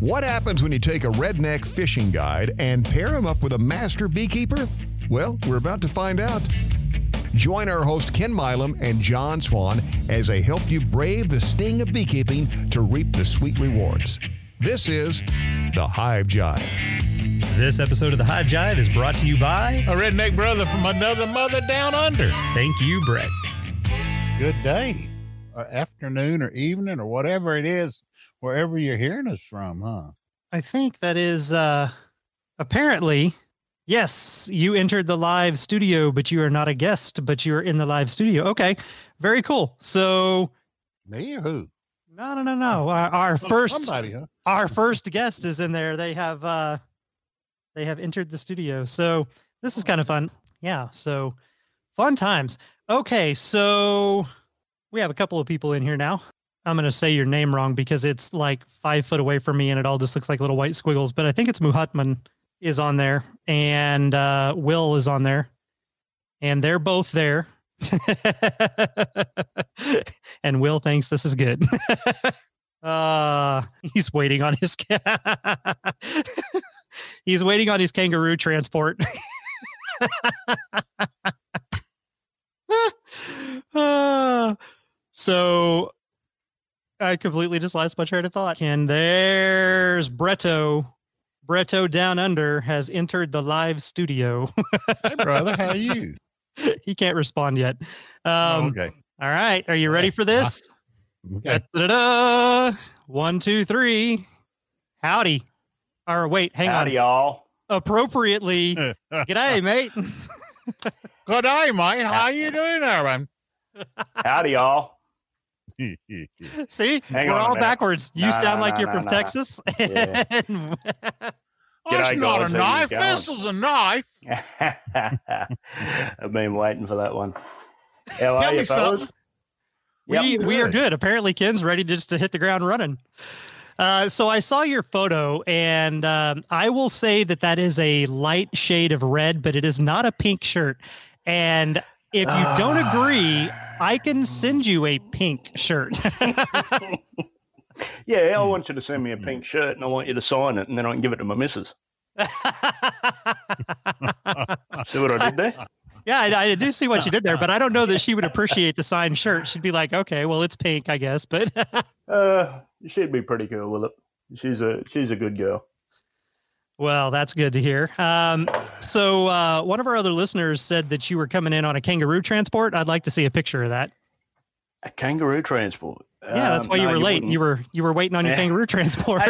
What happens when you take a redneck fishing guide and pair him up with a master beekeeper? Well, we're about to find out. Join our host Ken Milam and John Swan as they help you brave the sting of beekeeping to reap the sweet rewards. This is the Hive Jive. This episode of the Hive Jive is brought to you by. A redneck brother from another mother down under. Thank you, Brett. Good day, or afternoon, or evening, or whatever it is, wherever you're hearing us from, huh? I think that is uh apparently yes, you entered the live studio, but you are not a guest, but you're in the live studio. Okay. Very cool. So Me or who? no, no, no, no. Our, our first somebody, huh? our first guest is in there. They have uh they have entered the studio. So this is kind of fun. Yeah. So fun times. Okay, so we have a couple of people in here now. I'm gonna say your name wrong because it's like five foot away from me and it all just looks like little white squiggles, but I think it's Muhatman is on there and uh Will is on there. And they're both there. and Will thinks this is good. Uh, he's waiting on his ca- he's waiting on his kangaroo transport. Uh, so I completely just lost my train of thought. And there's Bretto. Bretto Down Under has entered the live studio. Hey, brother, how are you? he can't respond yet. Oh, Um, okay. All right. Are you ready for this? Okay. Da-da-da. One, two, three. Howdy. Or wait, hang Howdy, on. y'all. Appropriately. G'day, mate. Good day, mate. How are you doing there, man? Howdy, y'all. See, Hang we're on all backwards. You No, sound no, like you're from. Texas. Yeah. And- That's G'day, not a guys. Knife. This is a knife. I've been waiting for that one. How are you, fellas? we we are Good. good. Apparently, Ken's ready just to hit the ground running. Uh, so I saw your photo, and um, I will say that that is a light shade of red, but it is not a pink shirt. And if you don't agree, I can send you a pink shirt. Yeah, Hmm. I want you to send me a pink shirt and I want you to sign it and then I can give it to my missus. See what I did there? yeah, I, I do see what you did there, but I don't know that she would appreciate the signed shirt. She'd be like, okay, well, it's pink, I guess. But Uh, she'd be pretty cool with it. She's a she's a good girl. Well, that's good to hear. Um, so uh, one of our other listeners said that you were coming in on a kangaroo transport. I'd like to see a picture of that. A kangaroo transport. Yeah, that's Um, why you no, were late. wouldn't- You were you were waiting on your Yeah. kangaroo transport.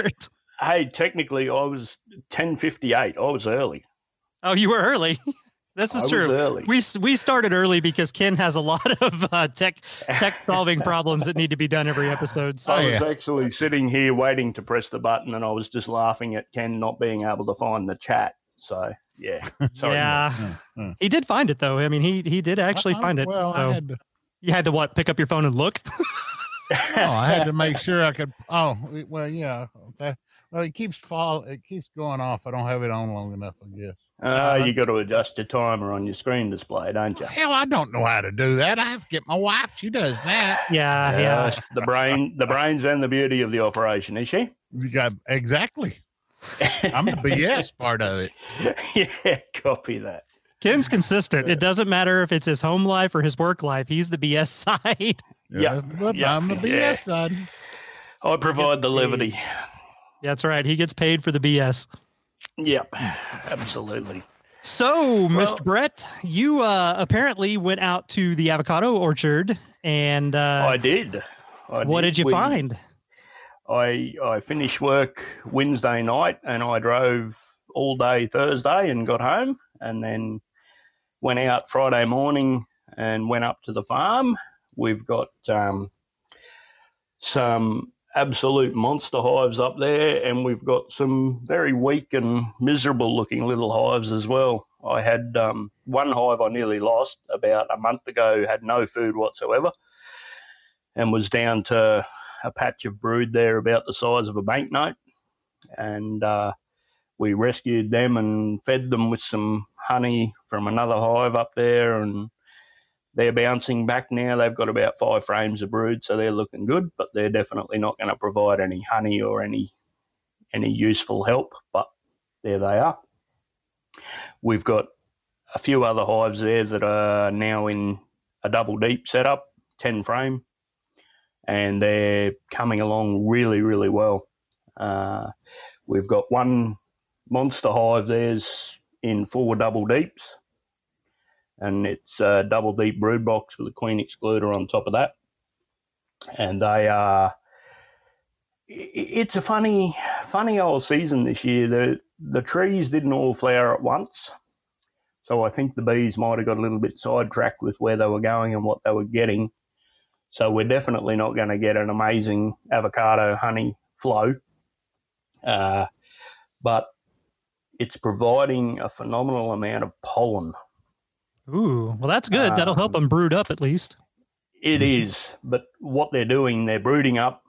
Hey, technically, I was ten fifty eight. I was early. oh, you were early. this is was true. early. We we started early because Ken has a lot of uh, tech tech solving problems that need to be done every episode. So I was yeah. actually sitting here waiting to press the button, and I was just laughing at Ken not being able to find the chat. So yeah, sorry. yeah, Hmm, hmm. he did find it though. I mean, he he did actually Uh-uh. find it. Well, so I had to. you had to what? Pick up your phone and look. Oh, I had to make sure I could. Oh, well, yeah. That, well, it keeps fall. It keeps going off. I don't have it on long enough. I guess. Uh, you got to adjust your timer on your screen display, don't you? Hell, I don't know how to do that. I have to get my wife. She does that. Yeah, yeah. Yes, the brain, the brains, and the beauty of the operation, is she? You got exactly. I'm the BS part of it. yeah, copy that. Ken's consistent. It doesn't matter if it's his home life or his work life. He's the BS side. Yeah, but yeah, I'm the BS yeah. side. I provide the levity. That's right. He gets paid for the BS. Yep, absolutely. So, Well- Mr. Brett, you uh, apparently went out to the avocado orchard, and uh, I did. I what did you We- find? I I finished work Wednesday night and I drove all day Thursday and got home and then went out Friday morning and went up to the farm. We've got um, some absolute monster hives up there and we've got some very weak and miserable looking little hives as well. I had um, one hive I nearly lost about a month ago, had no food whatsoever and was down to a patch of brood there about the size of a banknote, and uh, we rescued them and fed them with some honey from another hive up there, and they're bouncing back now. They've got about five frames of brood, so they're looking good, but they're definitely not going to provide any honey or any any useful help, but there they are. We've got a few other hives there that are now in a double deep setup, 10 frame, and they're coming along really, really well. Uh, we've got one monster hive there's in four double deeps, and it's a double deep brood box with a queen excluder on top of that. And they are. It's a funny, funny old season this year. The the trees didn't all flower at once, so I think the bees might have got a little bit sidetracked with where they were going and what they were getting. So we're definitely not going to get an amazing avocado honey flow. Uh, but it's providing a phenomenal amount of pollen. Ooh, well, that's good. That'll help Um, them brood up at least. It is, but what they're doing, they're brooding up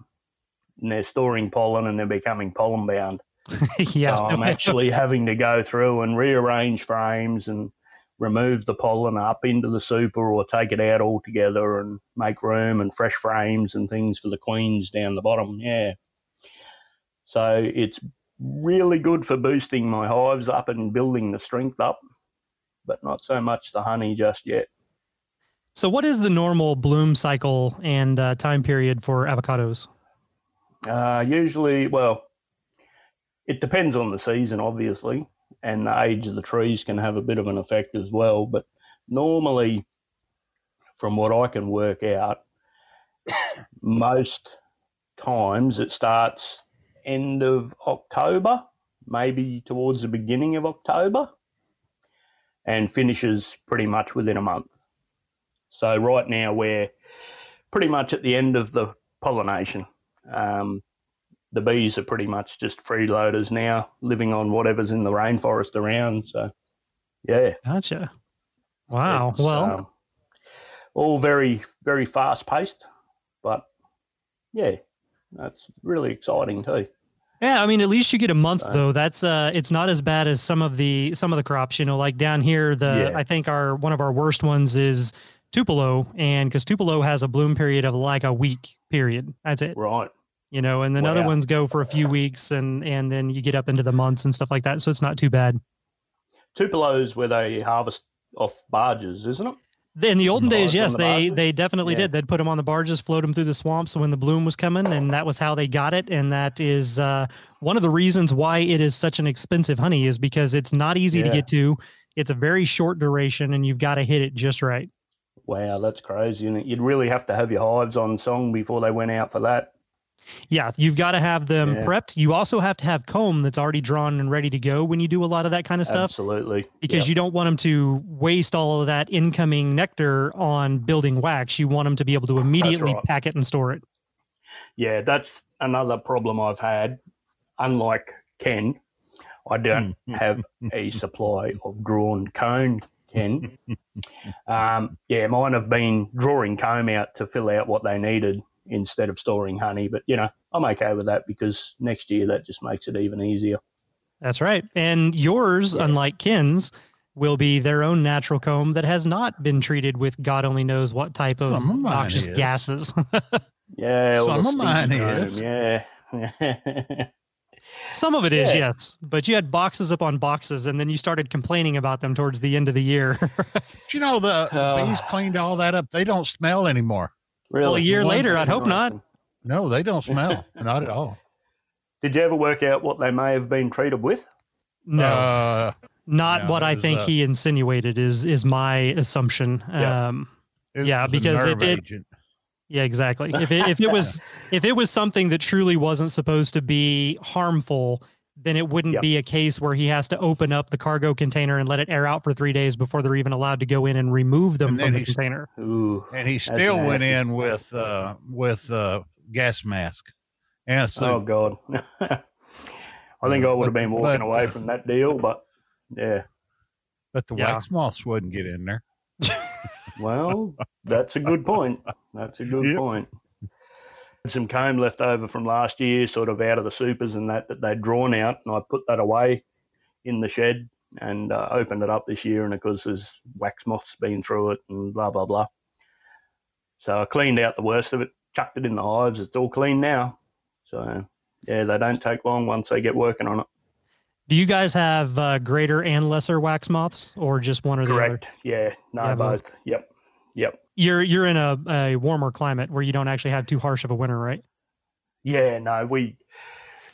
and they're storing pollen and they're becoming pollen bound. yeah. So I'm actually having to go through and rearrange frames and remove the pollen up into the super or take it out altogether and make room and fresh frames and things for the queens down the bottom. Yeah. So it's really good for boosting my hives up and building the strength up, but not so much the honey just yet. So, what is the normal bloom cycle and uh, time period for avocados? Uh, usually, well, it depends on the season, obviously, and the age of the trees can have a bit of an effect as well. But normally, from what I can work out, most times it starts end of October, maybe towards the beginning of October, and finishes pretty much within a month. So, right now, we're pretty much at the end of the pollination. Um, the bees are pretty much just freeloaders now, living on whatever's in the rainforest around. So, yeah. Gotcha. Wow. it's, well, um, all very, very fast paced, but yeah, that's really exciting too. Yeah. I mean, at least you get a month So- though. That's uh, it's not as bad as some of the some of the crops. You know, like down here, the Yeah. I think our one of our worst ones is Tupelo, and because Tupelo has a bloom period of like a week period. That's it. Right. You know, and then other ones go for a few weeks, and and then you get up into the months and stuff like that. So it's not too bad. Tupelo's where they harvest off barges, isn't it? In the olden days, yes, the they they definitely Yeah. did. They'd put them on the barges, float them through the swamps when the bloom was coming, and that was how they got it. And that is uh, one of the reasons why it is such an expensive honey is because it's not easy to get to. It's a very short duration, and you've got to hit it just right. Wow, that's crazy. And you'd really have to have your hives on song before they went out for that. Yeah, you've got to have them Yeah. prepped. You also have to have comb that's already drawn and ready to go when you do a lot of that kind of stuff. Absolutely. because Yep. you don't want them to waste all of that incoming nectar on building wax. You want them to be able to immediately right. pack it and store it. yeah, that's another problem I've had. Unlike Ken, I don't have a supply of drawn comb, Ken. Um, yeah, mine have been drawing comb out to fill out what they needed instead of storing honey. But, you know, I'm okay with that because next year that just makes it even easier. That's right. And yours, Yeah. unlike Ken's, will be their own natural comb that has not been treated with God only knows what type of of noxious is. gases. Yeah, Some of mine stinky comb, is. Yeah. Some of it is, Yeah. yes. But you had boxes upon boxes, and then you started complaining about them towards the end of the year. But you know the, the Uh, bees cleaned all that up. They don't smell anymore. Really? a year One later, I'd hope not. No, they don't smell. not at all. Did you ever work out what they may have been treated with? No, Uh, not no, what I think uh, he insinuated is is my assumption. Yeah. Um, it Yeah, because if it- agent. Yeah, exactly. If it, if it was if it was something that truly wasn't supposed to be harmful, then it wouldn't Yep. be a case where he has to open up the cargo container and let it air out for three days before they're even allowed to go in and remove them And from the he's- container. Ooh. and he still went in with uh with uh gas mask and a suit. Oh God. I think I would have been walking but, away uh, from that deal, but yeah. but the Yeah. wax moths wouldn't get in there. Well, that's a good point. That's a good Yep. point. Some comb left over from last year, sort of out of the supers and that that they'd drawn out, and I put that away in the shed and uh, opened it up this year, and of course there's wax moths been through it and blah blah blah. So I cleaned out the worst of it, chucked it in the hives. It's all clean now. So yeah, they don't take long once they get working on it. Do you guys have uh, greater and lesser wax moths, or just one or the other? Correct. Yeah. No, both. both. Yep. Yep. You're you're in a, a warmer climate where you don't actually have too harsh of a winter, right? Yeah. No, we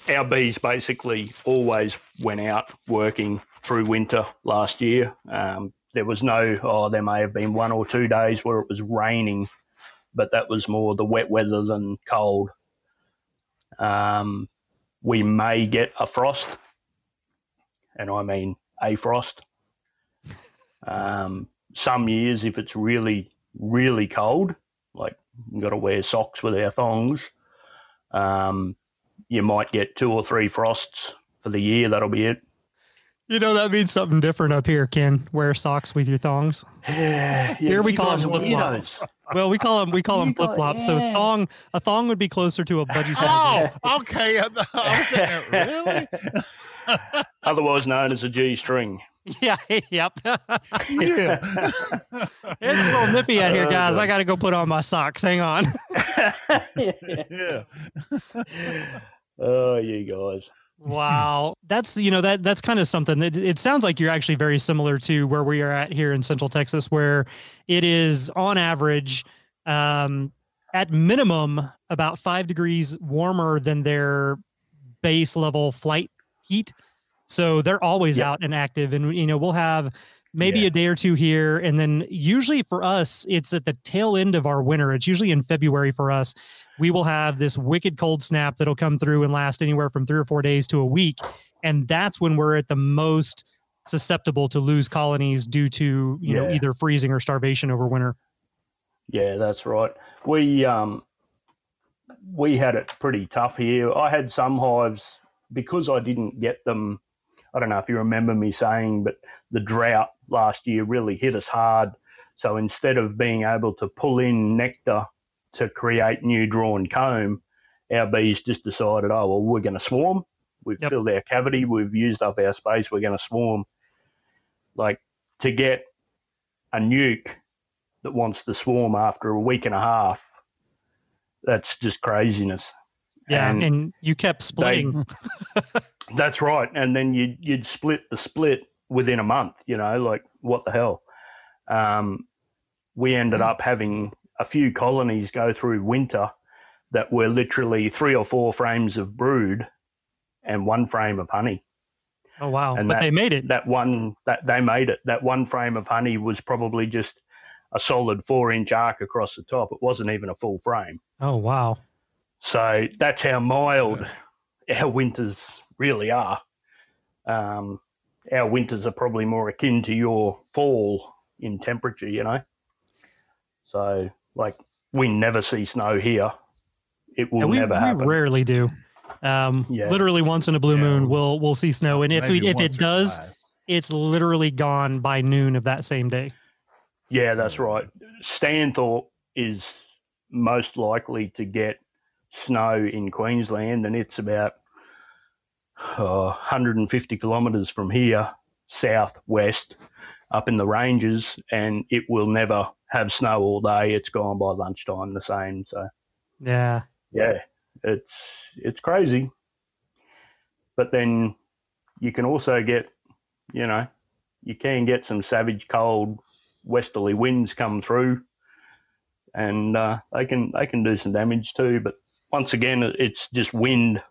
our bees basically always went out working through winter last year. Um, there was no, oh, there may have been one or two days where it was raining, but that was more the wet weather than cold. Um, we may get a frost, and I mean a frost. Um, some years, if it's really, really cold, like you've got to wear socks with our thongs, um, you might get two or three frosts for the year. That'll be it. You know that means something different up here. Ken, wear socks with your thongs. Yeah, Here we you call them flip-flops. Well, we call them we call them flip flops. So yeah. thong a thong would be closer to a budgie style. Oh, okay. I th- I was thinking, really? Otherwise known as a G string. yeah, yep. Yeah. it's a little nippy out here, guys. I got to go put on my socks. Hang on. yeah. oh, you guys. Wow, that's you know that that's kind of something that it sounds like you're actually very similar to where we are at here in Central Texas, where it is on average, um, at minimum, about five degrees warmer than their base level flight heat. So they're always Yep. out and active, and you know we'll have maybe Yeah. a day or two here, and then usually for us, it's at the tail end of our winter. It's usually in February for us we will have this wicked cold snap that'll come through and last anywhere from three or four days to a week. And that's when we're at the most susceptible to lose colonies due to, you know, either freezing or starvation over winter. Yeah, that's right. We um we had it pretty tough here. I had some hives because I didn't get them. I don't know if you remember me saying, but the drought last year really hit us hard. So instead of being able to pull in nectar to create new drawn comb, our bees just decided, oh well, we're going to swarm. We've Yep. filled our cavity. We've used up our space. We're going to swarm. Like to get a nuc that wants to swarm after a week and a half. That's just craziness. Yeah. And And, you kept splitting. That's right. And then you'd, you'd split the split within a month, you know, like what the hell? Um, we ended up having a few colonies go through winter that were literally three or four frames of brood and one frame of honey. oh, wow. and But that- they made it. That one, that they made it. That one frame of honey was probably just a solid four inch arc across the top. It wasn't even a full frame. Oh, wow. So that's how mild our winters really are. Um, our winters are probably more akin to your fall in temperature, you know. So, like, we never see snow here. It will we, never happen. we rarely do. Um, Yeah. literally once in a blue Yeah. moon, we'll, we'll see snow. And if we, if it does, twice. it's literally gone by noon of that same day. Yeah, that's right. Stanthorpe is most likely to get snow in Queensland, and it's about uh, 150 kilometres from here, southwest, up in the ranges, and it will never have snow all day. It's gone by lunchtime the same. So Yeah. yeah, it's it's crazy. But then you can also get, you know, you can get some savage cold westerly winds come through, and uh, they can they can do some damage too. But once again, it's just wind.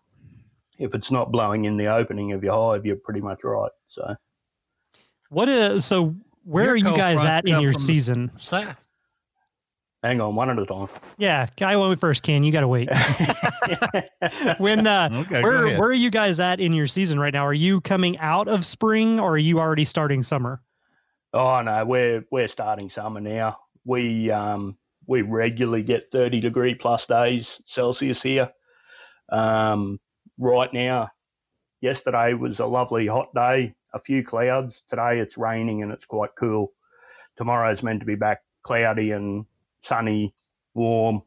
If it's not blowing in the opening of your hive, you're pretty much right. So What is so? Where Your are you guys at in your from the- season? Hang on, one at a time. Yeah, guy went first. can, you got to wait. when uh, Okay, where where are you guys at in your season right now? Are you coming out of spring or are you already starting summer? Oh no, we're we're starting summer now. We um we regularly get thirty degree plus days Celsius here. Um, right now, yesterday was a lovely hot day, a few clouds. Today it's raining and it's quite cool. Tomorrow's meant to be back cloudy and sunny, warm.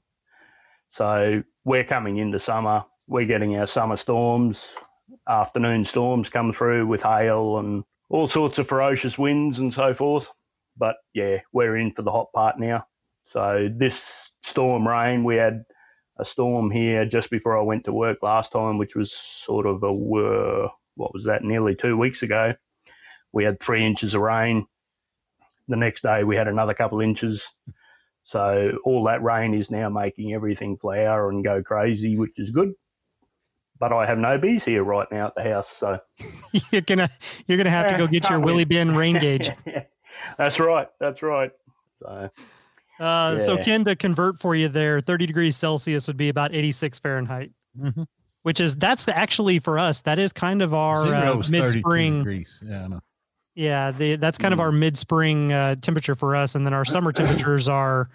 So we're coming into summer. We're getting our summer storms, afternoon storms come through with hail and all sorts of ferocious winds and so forth. But yeah, we're in for the hot part now. So this storm rain, we had a storm here just before I went to work last time, which was sort of a uh, what was that? Nearly two weeks ago. We had three inches of rain. The next day we had another couple inches. So all that rain is now making everything flower and go crazy, which is good. But I have no bees here right now at the house, so you're gonna you're gonna have to go get your Willie. Bin rain gauge. that's right. That's right. So Uh, So Ken, to convert for you there, 30 degrees Celsius would be about 86 Fahrenheit, Mhm. which is that's actually for us. That is kind of our uh, mid spring. Yeah, Yeah, the, that's kind of Mm. our mid spring uh, temperature for us, and then our summer temperatures are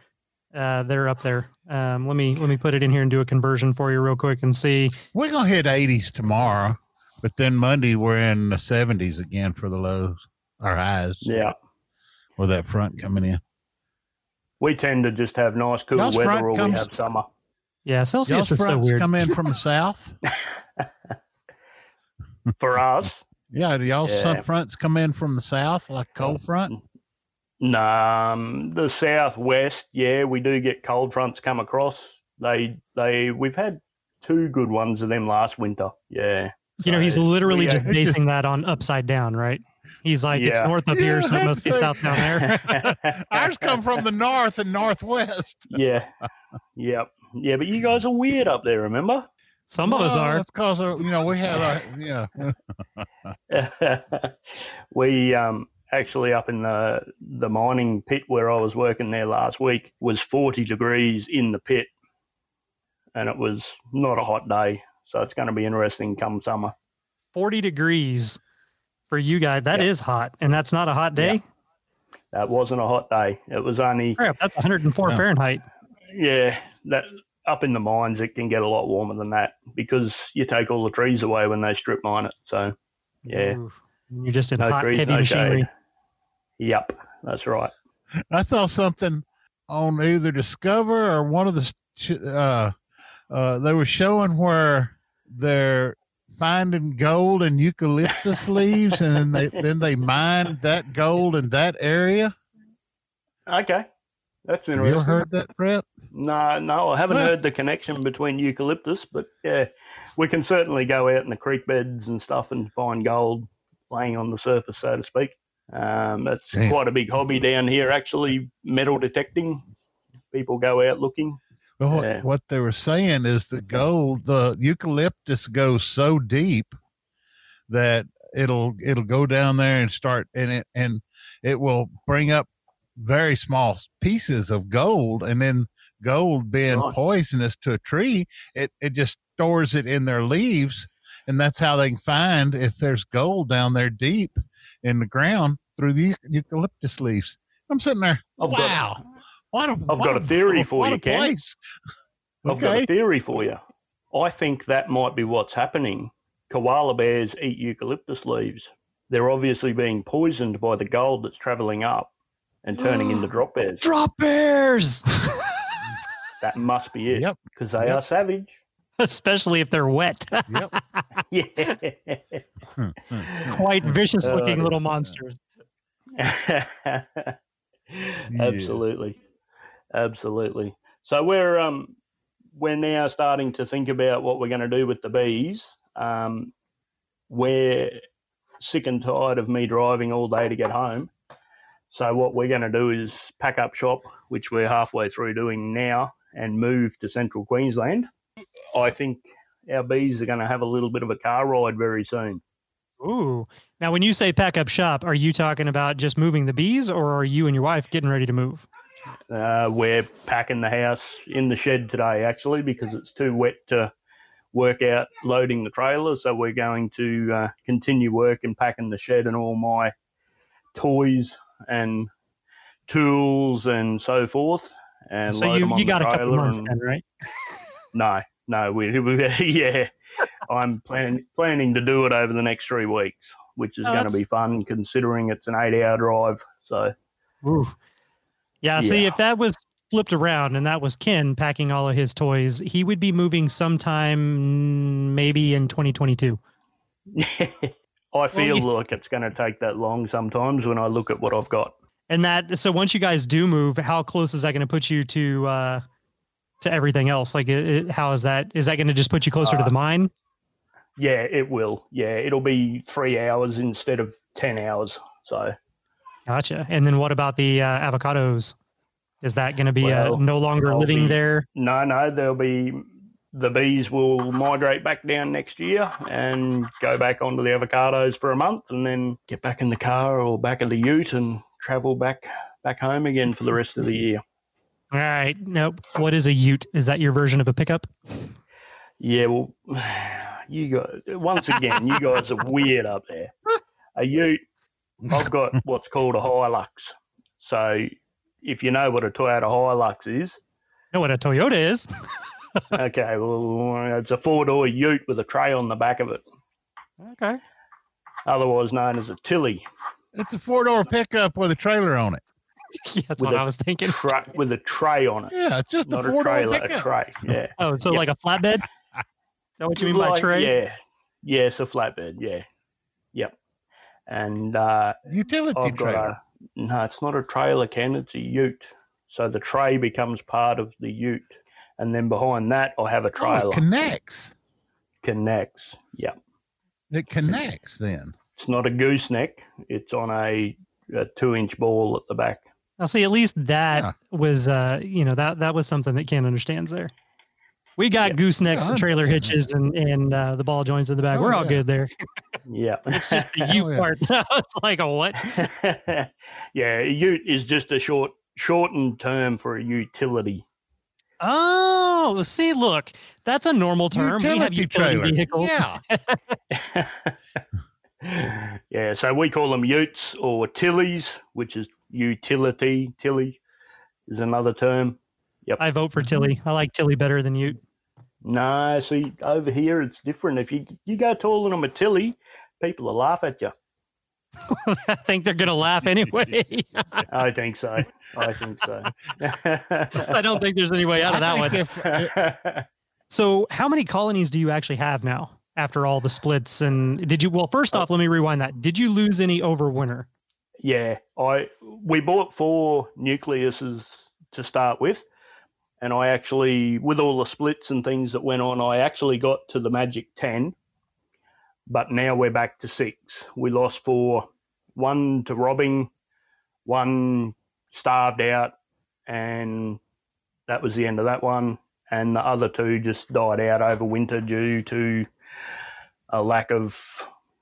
uh, they're up there. Um, let me let me put it in here and do a conversion for you real quick and see. We're gonna hit 80s tomorrow, but then Monday we're in the 70s again for the lows, our highs. yeah, with that front coming in. We tend to just have nice cool Y'all's weather, or comes- we have summer. Yeah, Celsius Y'all's is so fronts weird. come in from the south. For us, Yeah, do y'all's Yeah. sun fronts come in from the south, like cold front? Nah, um, the southwest, yeah, we do get cold fronts come across. They, they, we've had two good ones of them last winter. Yeah, you know, he's literally we, uh, just basing that on upside down, right? He's like, it's north up here, so it must be that's south down there. Ours come from the north and northwest. yeah, yep, yeah. But you guys are weird up there, remember? Some of us are. That's because you know we have our yeah. we um, actually up in the the mining pit where I was working there last week was 40 degrees in the pit, and it was not a hot day. So it's going to be interesting come summer. 40 degrees for you guys. That is Yeah. hot, and that's not a hot Yeah. day. That wasn't a hot day. It was only Crap, that's 104 Yeah. Fahrenheit. yeah that up in the mines it can get a lot warmer than that because you take all the trees away when they strip mine it. So yeah, Ooh, You're just in no hot, trees, heavy no machinery. shade. Yep, that's right. I saw something on either Discover or one of the uh, uh, they were showing where they're finding gold in eucalyptus leaves, and then they then they mine that gold in that area. Okay, that's Have interesting. you ever heard that, Brett? No, no, I haven't Huh. heard the connection between eucalyptus, but yeah, we can certainly go out in the creek beds and stuff and find gold laying on the surface, so to speak. Um, that's Damn. quite a big hobby down here, actually, metal detecting. People go out looking. Well, Yeah. what they were saying is the gold, the eucalyptus goes so deep that it'll it'll go down there and start and it and it will bring up very small pieces of gold and then gold being poisonous to a tree it it just stores it in their leaves and that's how they can find if there's gold down there deep in the ground through the eucalyptus leaves. I'm sitting there I've got- wow what a, I've what got a theory for what you, a Ken. place. I've got a theory for you. I think that might be what's happening. Koala bears eat eucalyptus leaves. They're obviously being poisoned by the gold that's traveling up and turning into drop bears. Drop bears, That must be it Yep. because they Yep. are savage. especially if they're wet. Yep. Yeah. Hmm, hmm, hmm. Quite vicious looking Uh, little monsters. Absolutely. Absolutely. So we're um we're now starting to think about what we're going to do with the bees. Um, we're sick and tired of me driving all day to get home. So what we're going to do is pack up shop, which we're halfway through doing now, and move to central Queensland. I think our bees are going to have a little bit of a car ride very soon. Ooh. Now, when you say pack up shop, are you talking about just moving the bees, or are you and your wife getting ready to move? Uh, we're packing the house in the shed today, actually, because it's too wet to work out loading the trailer. So we're going to uh, continue work and packing the shed and all my toys and tools and so forth. And so you, you got a couple months and- then, right? No, no, we, we yeah. I'm plan, planning to do it over the next three weeks, which is Oh, going to be fun considering it's an eight-hour drive. So Ooh. Yeah, see, Yeah. if that was flipped around and that was Ken packing all of his toys, he would be moving sometime mm, maybe in 2022. I feel you- like it's going to take that long sometimes when I look at what I've got. And that, so once you guys do move, how close is that going to put you to uh, to everything else? Like, it, it- how is that? Is that going to just put you closer to Uh, the mine? Yeah, it will. Yeah, it'll be three hours instead of ten hours. So Gotcha. And then what about the uh, avocados? Is that going to be uh, Well, no longer living be- there? no, no, there'll be the bees will migrate back down next year and go back onto the avocados for a month, and then get back in the car or back of the Ute and travel back back home again for the rest of the year. All right. Nope. What is a Ute? Is that your version of a pickup? Yeah, well, you guys, once again, you guys are weird up there. A Ute, I've got what's called a Hilux. So if you know what a Toyota Hilux is, know what a Toyota is. okay, well, it's a four door Ute with a tray on the back of it, Okay. otherwise known as a Tilly, It's a four door pickup with a trailer on it. Yeah, that's With what I was thinking. tra- with a tray on it. Yeah, just Not a a four door trailer, a tray. Yeah. Oh, so Yep. like a flatbed? Is that what you mean by tray? Yeah. Yeah, it's a flatbed. Yeah. Yep. And uh, Utility I've got trailer. a no, it's not a trailer, Ken. It's a Ute. So the tray becomes part of the Ute, and then behind that, I have a Oh, trailer. it connects. Connects. Yeah, It connects then. it's not a gooseneck. It's on a, a two-inch ball at the back. Now, see, at least that Yeah. was, uh, you know, that that was something that Ken understands there. We got Yeah. goosenecks and trailer hitches and and uh, the ball joints in the back. Oh, We're all yeah. good there. Yeah. It's just the Oh, U yeah. part. it's like a what? yeah, a Ute is just a short shortened term for a utility. Oh, see, look, that's a normal term. we have Utility utility trailer. vehicles. Yeah. yeah, so we call them utes or tillies, which is utility. Tilly is another term. I vote for mm-hmm. Tilly. I like Tilly better than you. No, see, over here it's different. If you you go taller than a tilly, people will laugh at you. I think they're gonna laugh anyway. I think so. I think so. I don't think there's any way out of that one. if- uh, So, how many colonies do you actually have now after all the splits? And did you? Well, first off, let me rewind that. Did you lose any over winter? yeah, I we bought four nucleuses to start with, and I actually, with all the splits and things that went on, I actually got to the magic ten. But now we're back to six. We lost four, one to robbing, one starved out, and that was the end of that one. And the other two just died out over winter due to a lack of,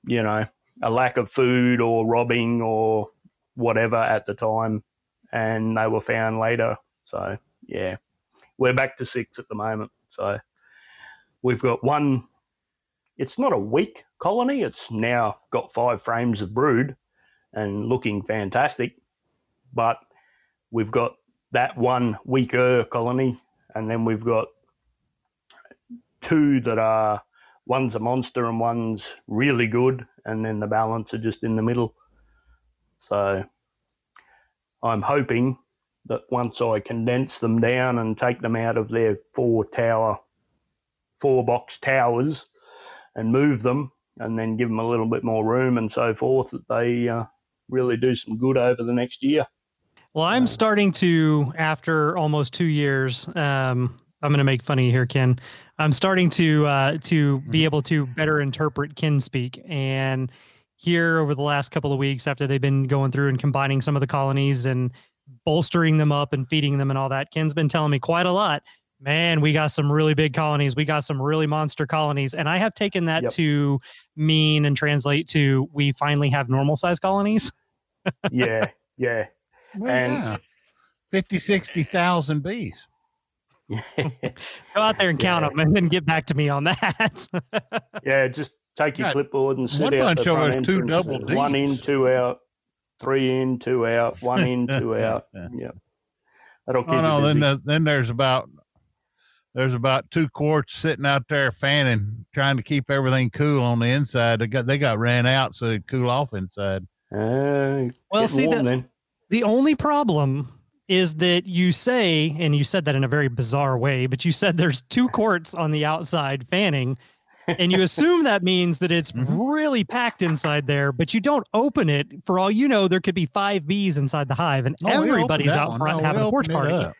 you know, a lack of food or robbing or whatever at the time, and they were found later. So yeah, we're back to six at the moment. So we've got one. It's not a weak colony. It's now got five frames of brood and looking fantastic, but we've got that one weaker colony, and then we've got two that are one's a monster and one's really good, and then the balance are just in the middle. So I'm hoping that once I condense them down and take them out of their four tower, four box towers and move them and then give them a little bit more room and so forth, that they uh, really do some good over the next year. Well, I'm starting to, after almost two years, um, I'm going to make funny here, Ken. I'm starting to uh, to be able to better interpret Ken speak, and here over the last couple of weeks, after they've been going through and combining some of the colonies and bolstering them up and feeding them and all that, Ken's been telling me quite a lot. Man, we got some really big colonies. We got some really monster colonies, and I have taken that Yep. to mean and translate to we finally have normal size colonies. Yeah, yeah. Well, And- yeah. 50, 60,000 bees. Go out there and count Yeah. them, and then get back to me on that. Yeah, just take your Yeah, clipboard and sit one out bunch the of front us, two entrance. double One in, two out, three in, two out, one in, two out. Yeah, that'll keep Oh no, then the, then there's about there's about two quarts sitting out there fanning, trying to keep everything cool on the inside. They got they got ran out so it'd cool off inside. Uh, Well, see, warm the- the only problem is that you say, and you said that in a very bizarre way, but you said there's two quarts on the outside fanning, and you assume that means that it's Mhm. really packed inside there, but you don't open it. For all you know, there could be five bees inside the hive, and No, everybody's out front No, having a porch party.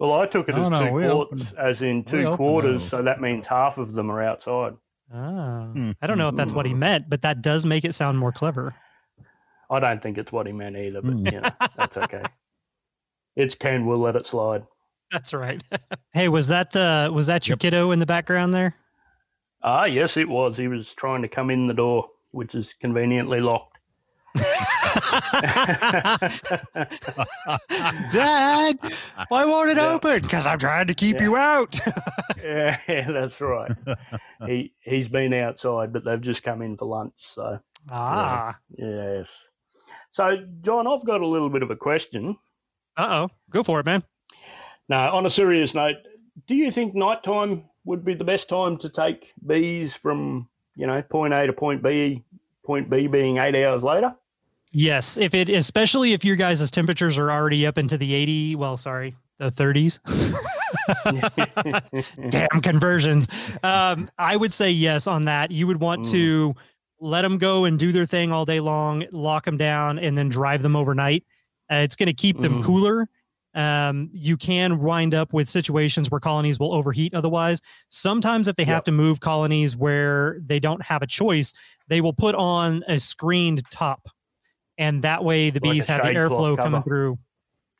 Well, I took it as no, two we quarts, as in two quarters. So that means half of them are outside. Ah, Hmm. I don't know if that's what he meant, but that does make it sound more clever. I don't think it's what he meant either, but Hmm. you know, that's okay. It's Ken. We'll let it slide. That's right. hey, was that uh was that your Yep. kiddo in the background there? Ah, yes, it was. He was trying to come in the door, which is conveniently locked. Dad, why won't it Yeah. open? Because I'm trying to keep Yeah. you out. yeah, that's right. he he's been outside, but they've just come in for lunch. So ah, yes. So John, I've got a little bit of a question. uh oh, go for it, man. Now, on a serious note, do you think nighttime would be the best time to take bees from you know point A to point B, point B being eight hours later? Yes, if it especially if your guys' temperatures are already up into the 80, well, sorry, the 30s. Damn conversions. Um, I would say yes on that. You would want Mm. to let them go and do their thing all day long, lock them down, and then drive them overnight. Uh, it's going to keep them Mhm. cooler. Um, you can wind up with situations where colonies will overheat otherwise. Sometimes, if they have Yep. to move colonies where they don't have a choice, they will put on a screened top. And that way, the Like bees have the airflow coming through.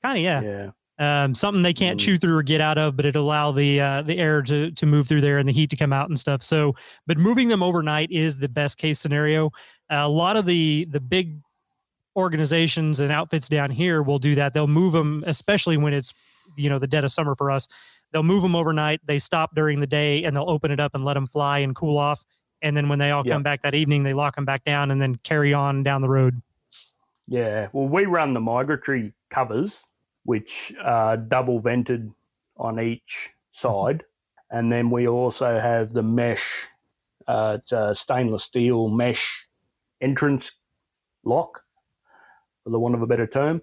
Kind of, yeah yeah. um, something they can't Mm. chew through or get out of, but it allow the uh, the air to to move through there and the heat to come out and stuff. So, but moving them overnight is the best case scenario. a lot of the the big organizations and outfits down here will do that. They'll move them, especially when it's you know the dead of summer for us. They'll move them overnight. They stop during the day and they'll open it up and let them fly and cool off. And then when they all Yeah. come back that evening, they lock them back down and then carry on down the road. Yeah, well, we run the migratory covers, which are double vented on each side, and then we also have the mesh, uh, it's a stainless steel mesh entrance lock, for the want of a better term.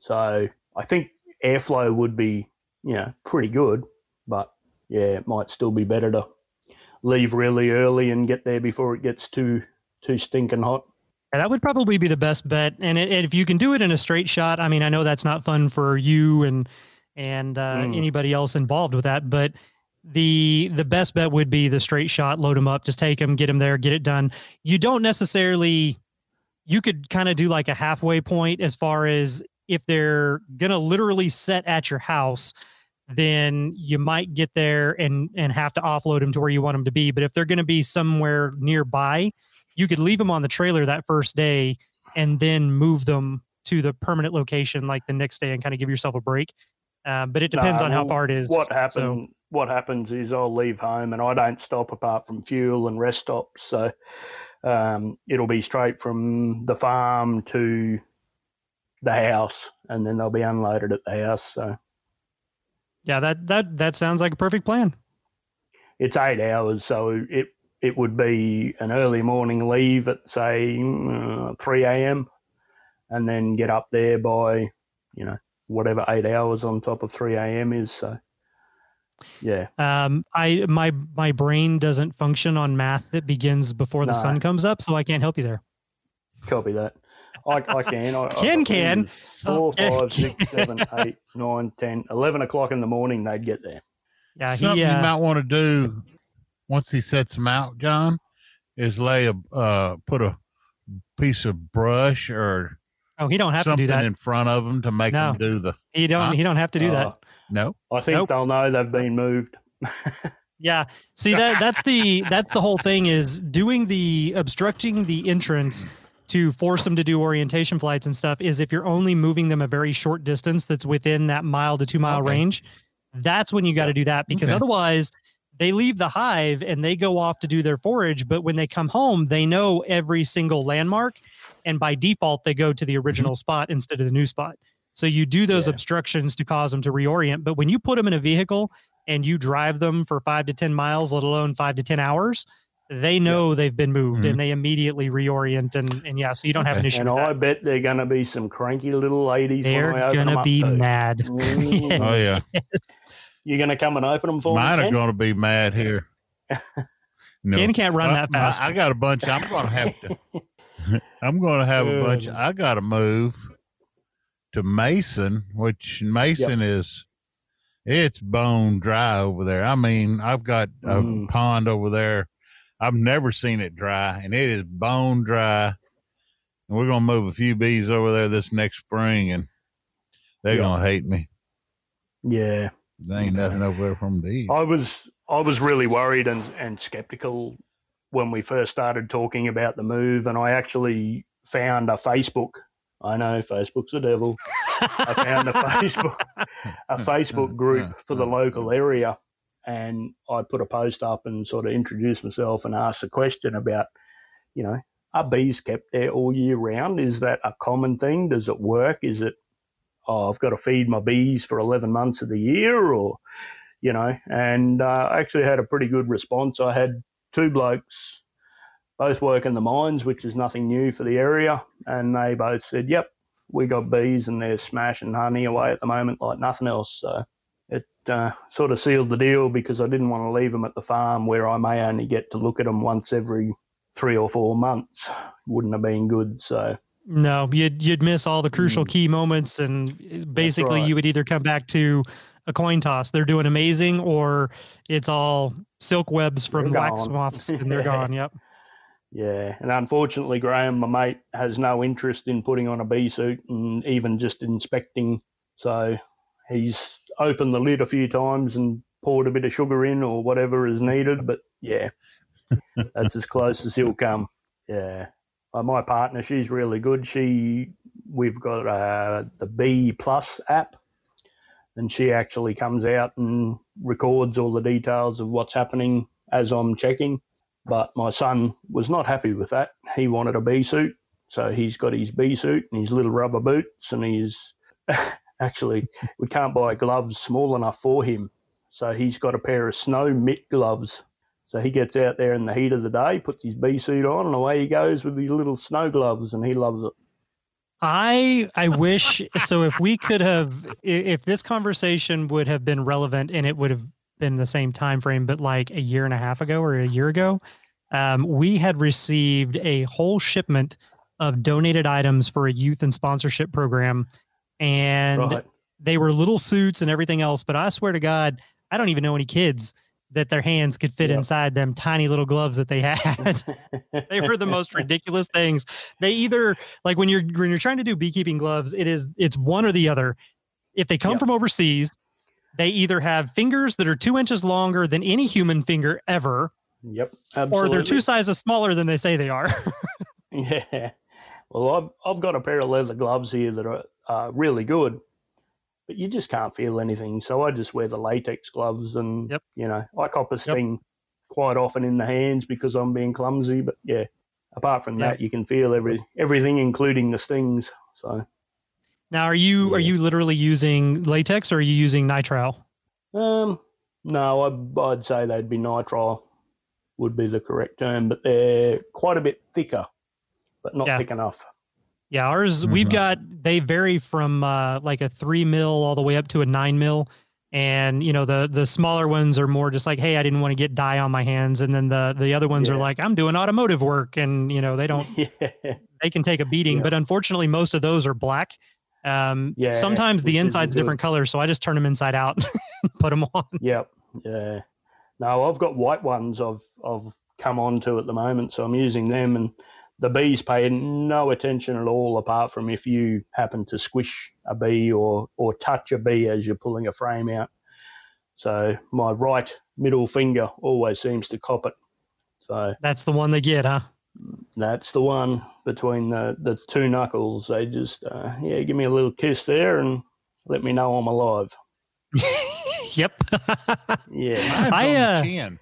So I think airflow would be, you know, pretty good, but yeah, it might still be better to leave really early and get there before it gets too too stinking hot. Yeah, that would probably be the best bet. And it, if you can do it in a straight shot, I mean, I know that's not fun for you and and uh, Mm. anybody else involved with that, but the the best bet would be the straight shot. Load them up, just take them, get them there, get it done. You don't necessarily. You could kind of do like a halfway point as far as if they're gonna literally set at your house, then you might get there and and have to offload them to where you want them to be. But if they're gonna be somewhere nearby, you could leave them on the trailer that first day and then move them to the permanent location like the next day and kind of give yourself a break. Um, but it depends on how far it is. What happens? So, What happens is I'll leave home and I don't stop apart from fuel and rest stops. So um, it'll be straight from the farm to the house, and then they'll be unloaded at the house. So yeah, that that that sounds like a perfect plan. it's eight hours. So it it would be an early morning leave at say uh, three a.m. and then get up there by you know whatever eight hours on top of three a.m. is. So yeah. Um, I my my brain doesn't function on math that begins before the No. sun comes up, so I can't help you there. Copy that. I, I can. I, Ken I, can. Four, Oh, five, six, seven, eight, nine, ten, eleven o'clock in the morning, they'd get there. Yeah, Something he. you Uh, might want to do once he sets them out, John, is lay a uh, put a piece of brush or oh, he don't have to do that. in front of them to make No. them do the He don't. Huh? He don't have to do that. No. I think Nope. they'll know they've been moved. Yeah. See that that's the that's the whole thing is doing the obstructing the entrance to force them to do orientation flights and stuff is if you're only moving them a very short distance that's within that mile to 2 mile Okay. range, that's when you got to do that because Okay. otherwise they leave the hive and they go off to do their forage but when they come home they know every single landmark and by default they go to the mm-hmm. original spot instead of the new spot. So you do those Yeah. obstructions to cause them to reorient but when you put them in a vehicle and you drive them for five to 10 miles, let alone five to 10 hours, they know they've been moved Mhm. and they immediately reorient. And, and yeah, so you don't have an issue And with I bet they're going to be some cranky little ladies. when They're going to be too. mad. Mm. Oh yeah. You're going to come and open them for Mine me? are Ken? going to be mad here. No. Ken can't run Uh, that fast. I got a bunch. I'm going to have to. I'm going to have a bunch. I got to move to Mason, which Mason is it's bone dry over there. I mean, I've got a Mm. pond over there. I've never seen it dry, and it is bone dry. And we're gonna move a few bees over there this next spring, and they're Yeah. gonna hate me. Yeah. There ain't nothing over there from these. I was I was really worried and, and skeptical when we first started talking about the move, and I actually found a Facebook. I know Facebook's the devil. I found a Facebook a hmm, Facebook hmm, group hmm, for the local area, and I put a post up and sort of introduced myself and asked a question about, you know, are bees kept there all year round? Is that a common thing? Does it work? Is it, oh, I've got to feed my bees for 11 months of the year or, you know, and uh, I actually had a pretty good response. I had two blokes, both work in the mines, which is nothing new for the area, and they both said, yep, we got bees and they're smashing honey away at the moment like nothing else. So it uh, sort of sealed the deal because I didn't want to leave them at the farm where I may only get to look at them once every three or four months. Wouldn't have been good. So No, you'd you'd miss all the crucial Mm. key moments, and basically right. you would either come back to a coin toss. They're doing amazing, or it's all silk webs from wax moths, and they're gone. Yep. Yeah, and unfortunately, Graham, my mate, has no interest in putting on a bee suit and even just inspecting. So he's opened the lid a few times and poured a bit of sugar in or whatever is needed. But yeah, that's as close as he'll come. Yeah. Uh, my partner, she's really good. She, we've got uh, the B Plus app, and she actually comes out and records all the details of what's happening as I'm checking. But my son was not happy with that. He wanted a bee suit, so he's got his bee suit and his little rubber boots, and he's actually we can't buy gloves small enough for him, so he's got a pair of snow mitt gloves. So he gets out there in the heat of the day, puts his bee suit on, and away he goes with his little snow gloves, and he loves it. I I wish so. If we could have, if this conversation would have been relevant, and it would have been the same time frame, but like a year and a half ago or a year ago, um, we had received a whole shipment of donated items for a youth and sponsorship program, and right. they were little suits and everything else. But I swear to God, I don't even know any kids that their hands could fit Yep. inside them tiny little gloves that they had. they were the most ridiculous things. They either like when you're when you're trying to do beekeeping gloves, it is it's one or the other. If they come Yep. from overseas, they either have fingers that are two inches longer than any human finger ever, Yep. or they're two sizes smaller than they say they are. Yeah. Well, I've, I've got a pair of leather gloves here that are uh, really good, but you just can't feel anything. So I just wear the latex gloves and, Yep. you know, I cop a sting quite often in the hands because I'm being clumsy. But yeah, apart from Yep. that, you can feel every everything, including the stings. So, now, are you are you literally using latex or are you using nitrile? um, no, I, I'd say they'd be nitrile would be the correct term, but they're quite a bit thicker, but not Yeah. thick enough. Yeah, ours we've Mhm. got they vary from uh, like a three mil all the way up to a nine mil, and you know the the smaller ones are more just like, hey, I didn't want to get dye on my hands, and then the the other ones are like, I'm doing automotive work, and you know they don't yeah. they can take a beating, Yeah. but unfortunately most of those are black. Um, Yeah, sometimes the inside's different colors, so I just turn them inside out, put them on. Yep. Yeah. No, I've got white ones I've I've come on to at the moment, so I'm using them and the bees pay no attention at all apart from if you happen to squish a bee or or touch a bee as you're pulling a frame out. So my right middle finger always seems to cop it. So That's the one they get, huh? That's the one between the, the two knuckles. They just uh, yeah, give me a little kiss there and let me know I'm alive. yep. Yeah. Mine's I, on the uh, chin.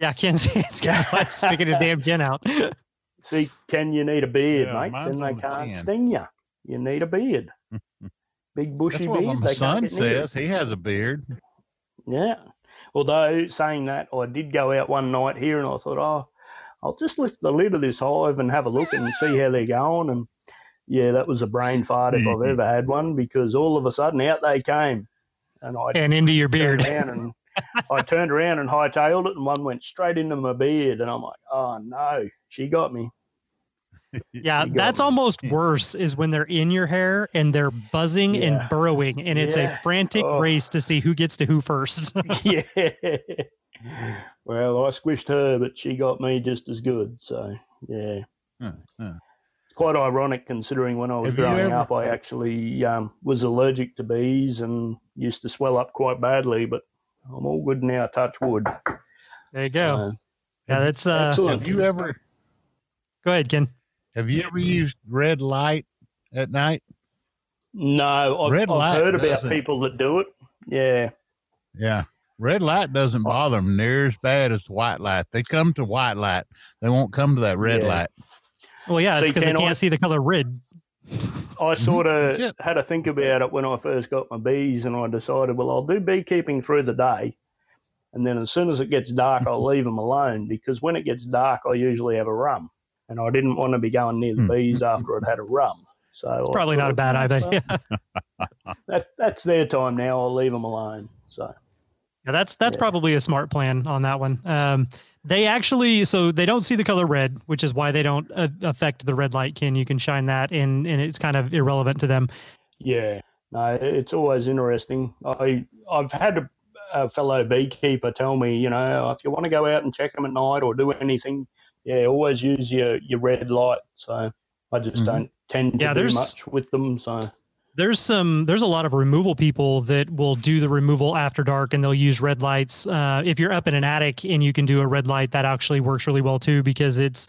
yeah, Ken, Ken's like sticking his damn chin out. See, Ken, you need a beard, Yeah, mate. Then they can't chin. sting you. You need a beard. Big bushy That's what beard. my son says. He has a beard. Yeah. Although saying that, I did go out one night here and I thought, oh, I'll just lift the lid of this hive and have a look and see how they're going. And yeah, that was a brain fart if I've mm-hmm. ever had one because all of a sudden out they came, and I And into your beard. and I turned around and hightailed it, and one went straight into my beard, and I'm like, oh no, she got me. Yeah, got that's me. almost worse is when they're in your hair and they're buzzing Yeah. and burrowing, and it's Yeah. a frantic Oh. race to see who gets to who first. yeah. Well, I squished her, but she got me just as good. So, yeah. Huh, huh. It's quite ironic considering when I was Have growing ever- up, I actually um, was allergic to bees and used to swell up quite badly, but I'm all good now, touch wood. there you go. So, yeah, that's uh. excellent. Have you ever Go ahead, Ken. have you ever used red light at night? No, I've, Red I've light heard about people that do it. Yeah. Yeah. Red light doesn't bother them near as bad as white light. They come to white light. They won't come to that red Yeah. light. Well, yeah, it's See, because they can't see the color red. I sort of That's had to think about it when I first got my bees, and I decided, well, I'll do beekeeping through the day, and then as soon as it gets dark, I'll leave them alone because when it gets dark, I usually have a rum, and I didn't want to be going near the Hmm. bees after I'd had a rum. So I Probably not a bad idea. that that's their time now. I'll leave them alone. So Yeah, that's that's Yeah. probably a smart plan on that one. Um, they actually so they don't see the color red, which is why they don't uh, affect the red light. Can you can shine that, and and it's kind of irrelevant to them. yeah, no, it's always interesting. I I've had a, a fellow beekeeper tell me, you know, if you want to go out and check them at night or do anything, yeah, always use your your red light. So I just Mhm. don't tend to Yeah, do much with them. So There's some there's a lot of removal people that will do the removal after dark, and they'll use red lights. Uh, if you're up in an attic and you can do a red light, that actually works really well too because it's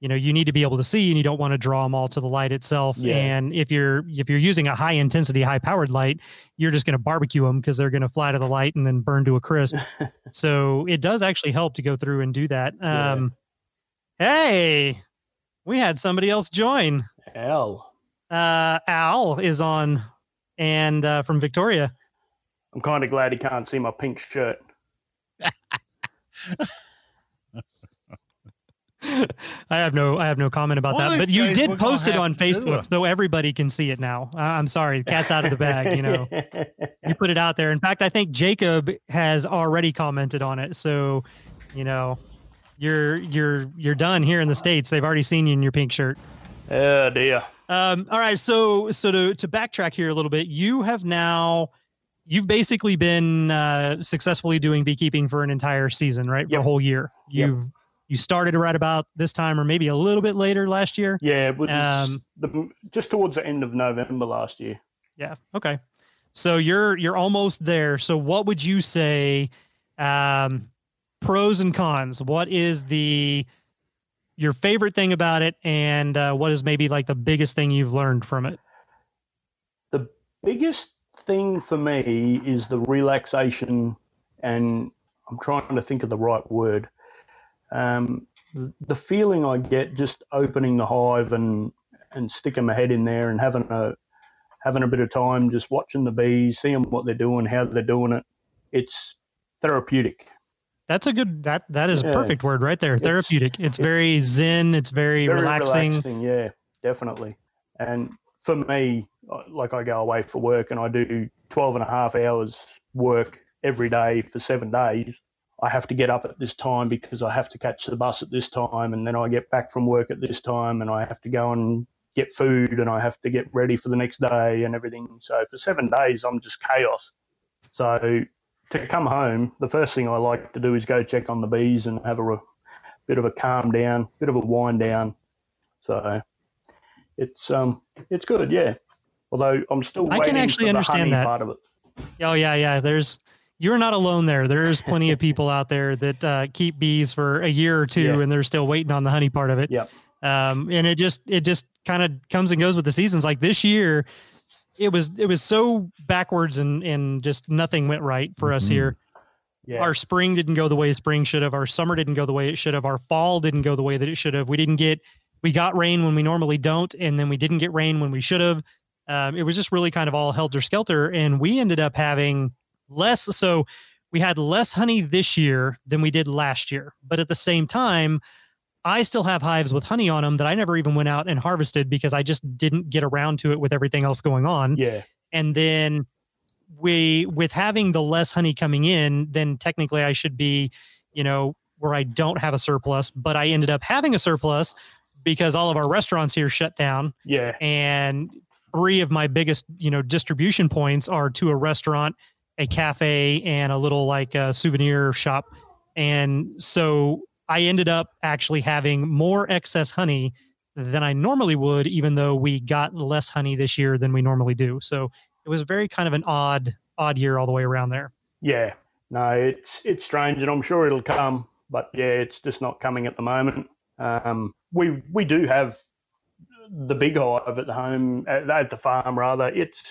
you know you need to be able to see and you don't want to draw them all to the light itself Yeah. and if you're if you're using a high intensity high powered light you're just going to barbecue them because they're going to fly to the light and then burn to a crisp so it does actually help to go through and do that Yeah. um hey we had somebody else join Al, uh al is on and uh from victoria I'm kind of glad he can't see my pink shirt. I have no I have no comment about One that. But you did post it on Facebook, so everybody can see it now. I'm sorry, the cat's out of the bag. You know, you put it out there. In fact, I think Jacob has already commented on it. So, you know, you're you're you're done here in the states. They've already seen you in your pink shirt. oh dear. Um, all right, so so to to backtrack here a little bit, you have now you've basically been uh, successfully doing beekeeping for an entire season, right? For a whole year. Yep. You've you started right about this time, or maybe a little bit later last year. Yeah, Um, the, just towards the end of November last year. Yeah. Okay. So you're you're almost there. So what would you say? Um, pros and cons. What is the your favorite thing about it, and uh, what is maybe like the biggest thing you've learned from it? the biggest thing for me is the relaxation and i'm trying to think of the right word. Um, the feeling i get just opening the hive and and sticking my head in there and having a having a bit of time just watching the bees seeing what they're doing how they're doing it. It's therapeutic That's a good that that is a perfect word right there. It's- Therapeutic. It's very zen. It's very, very relaxing. relaxing. Yeah, definitely. And for me, uh, like I go away for work and I do 12 and a half hours work every day for seven days. I have to get up at this time because I have to catch the bus at this time. And then I get back from work at this time and I have to go and get food and I have to get ready for the next day and everything. So for seven days, I'm just chaos. So to come home, the first thing I like to do is go check on the bees and have a re- bit of a calm down, bit of a wind down. So it's um it's good, yeah. Although I'm still I can actually understand honey that. part of it. Oh yeah, yeah. There's you're not alone there. There's plenty of people out there that uh, keep bees for a year or two, Yeah. and they're still waiting on the honey part of it. Yeah. Um, and it just it just kind of comes and goes with the seasons. Like this year, it was it was so backwards and and just nothing went right for us Mhm. here. Yeah. Our spring didn't go the way spring should have. Our summer didn't go the way it should have. Our fall didn't go the way that it should have. We didn't get we got rain when we normally don't, and then we didn't get rain when we should have. Um, it was just really kind of all helter skelter, and we ended up having less. So we had less honey this year than we did last year, but at the same time, I still have hives with honey on them that I never even went out and harvested because I just didn't get around to it with everything else going on yeah. and then we with having the less honey coming in then technically i should be you know where i don't have a surplus but i ended up having a surplus because all of our restaurants here shut down Yeah. and three of my biggest you know distribution points are to a restaurant a cafe and a little like a souvenir shop and so i ended up actually having more excess honey than i normally would even though we got less honey this year than we normally do so it was very kind of an odd odd year all the way around there Yeah. No, it's it's strange, and I'm sure it'll come. But yeah, it's just not coming at the moment. Um, we we do have the big hive at the home at, at the farm rather. It's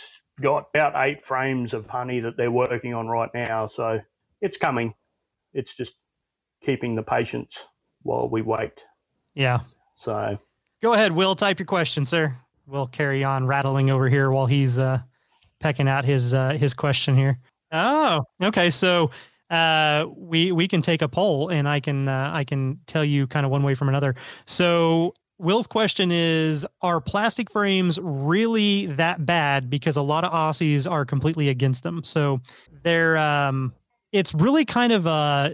got about eight frames of honey that they're working on right now, so it's coming. It's just keeping the patience while we wait. yeah. So go ahead will. Type your question sir. We'll carry on rattling over here while he's uh pecking out his uh his question here. Oh okay. So uh we we can take a poll and i can uh, i can tell you kind of one way from another. So will's question is are plastic frames really that bad? Because a lot of aussies are completely against them. So they're um it's really kind of uh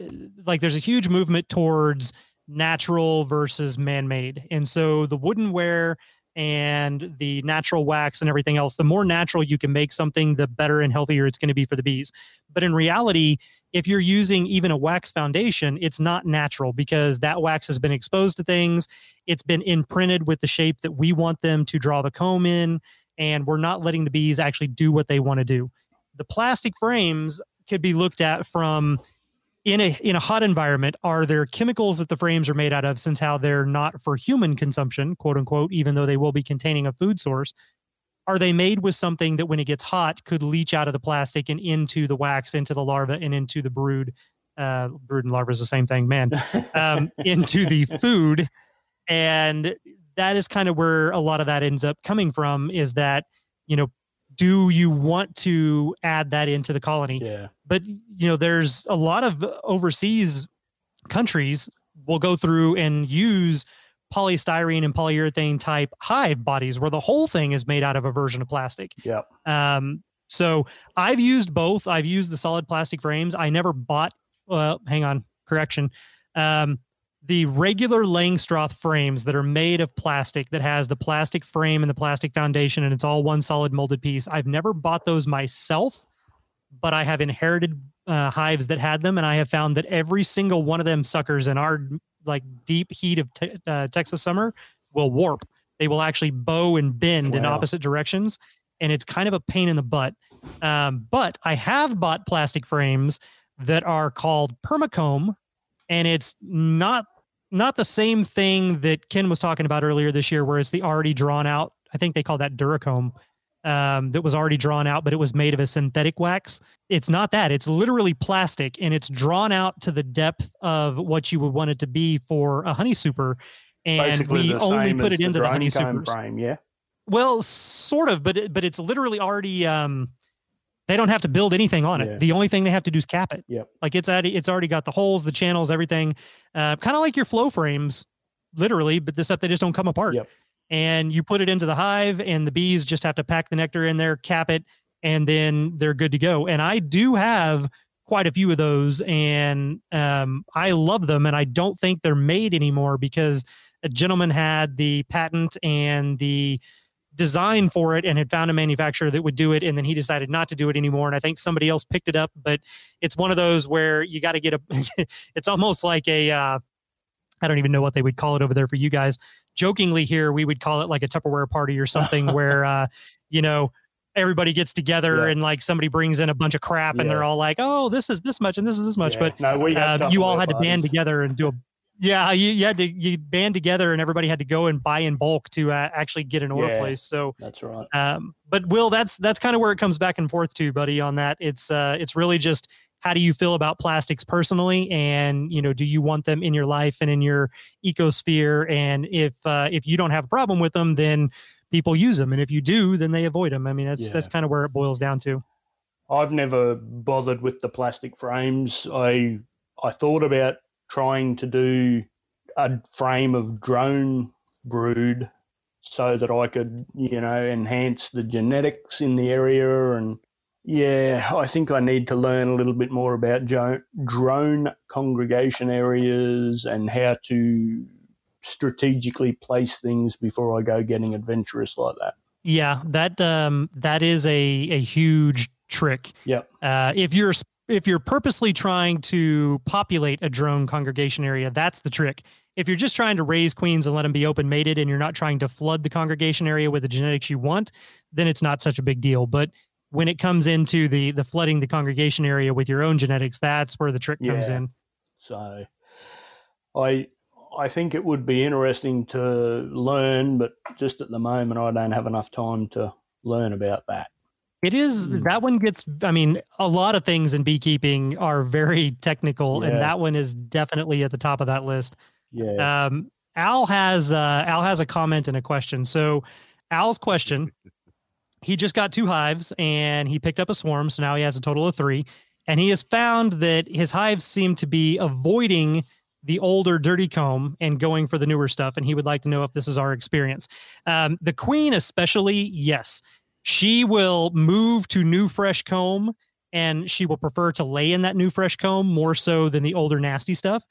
like there's a huge movement towards natural versus man-made. And so the woodenware and the natural wax and everything else the more natural you can make something the better and healthier it's going to be for the bees. But in reality if you're using even a wax foundation it's not natural because that wax has been exposed to things. It's been imprinted with the shape that we want them to draw the comb in and we're not letting the bees actually do what they want to do. The plastic frames could be looked at from in a in a hot environment are there chemicals that the frames are made out of since how they're not for human consumption quote unquote even though they will be containing a food source? Are they made with something that when it gets hot could leach out of the plastic and into the wax into the larva and into the brood uh brood and larva is the same thing man um, into the food? And that is kind of where a lot of that ends up coming from is that you know do you want to add that into the colony? Yeah, but you know there's a lot of overseas countries will go through and use polystyrene and polyurethane type hive bodies where the whole thing is made out of a version of plastic. Yep. um, so i've used both. I've used the solid plastic frames. I never bought well hang on correction. Um, the regular Langstroth frames that are made of plastic that has the plastic frame and the plastic foundation and it's all one solid molded piece. I've never bought those myself, but I have inherited uh, hives that had them and I have found that every single one of them suckers in our like deep heat of te- uh, Texas summer will warp. They will actually bow and bend in opposite directions and it's kind of a pain in the butt. Um, but I have bought plastic frames that are called permacomb and it's not not the same thing that Ken was talking about earlier this year, where it's the already drawn out. I think they call that Duracomb. Um, that was already drawn out, but it was made of a synthetic wax. It's not that. It's literally plastic, and it's drawn out to the depth of what you would want it to be for a honey super. And Basically we only put it into the honey super. frame. Yeah. Well, sort of, but it, but it's literally already. Um, they don't have to build anything on it. Yeah. The only thing they have to do is cap it. Yep. Like it's already it's already got the holes, the channels, everything. Uh, kind of like your flow frames, literally, but this stuff they just don't come apart. Yep. And you put it into the hive, and the bees just have to pack the nectar in there, cap it, and then they're good to go. And I do have quite a few of those, and um, I love them. And I don't think they're made anymore because a gentleman had the patent and the design for it and had found a manufacturer that would do it and then he decided not to do it anymore and i think somebody else picked it up but it's one of those where you got to get a it's almost like a uh i don't even know what they would call it over there for you guys jokingly here we would call it like a tupperware party or something where uh you know everybody gets together Yeah. and like somebody brings in a bunch of crap and they're all like oh this is this much and this is this much Yeah. but no, we uh, you all had to band together and do a yeah you, you had to you band together and everybody had to go and buy in bulk to uh, actually get an order Yeah. placed so That's right. um, but will that's that's kind of where it comes back and forth to buddy on that. It's uh it's really just how do you feel about plastics personally? And you know do you want them in your life and in your ecosphere? And if uh if you don't have a problem with them then people use them. And if you do then they avoid them i mean that's that's kind of where it boils down to. I've never bothered with the plastic frames. I I thought about trying to do a frame of drone brood so that I could, you know, enhance the genetics in the area and yeah, I think I need to learn a little bit more about drone congregation areas and how to strategically place things before I go getting adventurous like that. Yeah, that um that is a a huge trick. Yep. Uh, if you're if you're purposely trying to populate a drone congregation area, that's the trick. If you're just trying to raise queens and let them be open mated, and you're not trying to flood the congregation area with the genetics you want, then it's not such a big deal. But when it comes into the the flooding the congregation area with your own genetics, that's where the trick comes Yeah. in. So I I think it would be interesting to learn, but just at the moment I don't have enough time to learn about that. It is Hmm. that one gets. I mean, a lot of things in beekeeping are very technical, Yeah. and that one is definitely at the top of that list. Yeah. Um, Al has uh, Al has a comment and a question. So, Al's question: He just got two hives and he picked up a swarm, so now he has a total of three. And he has found that his hives seem to be avoiding the older dirty comb and going for the newer stuff. And he would like to know if this is our experience. Um, the queen, especially, yes, she will move to new fresh comb and she will prefer to lay in that new fresh comb more so than the older nasty stuff.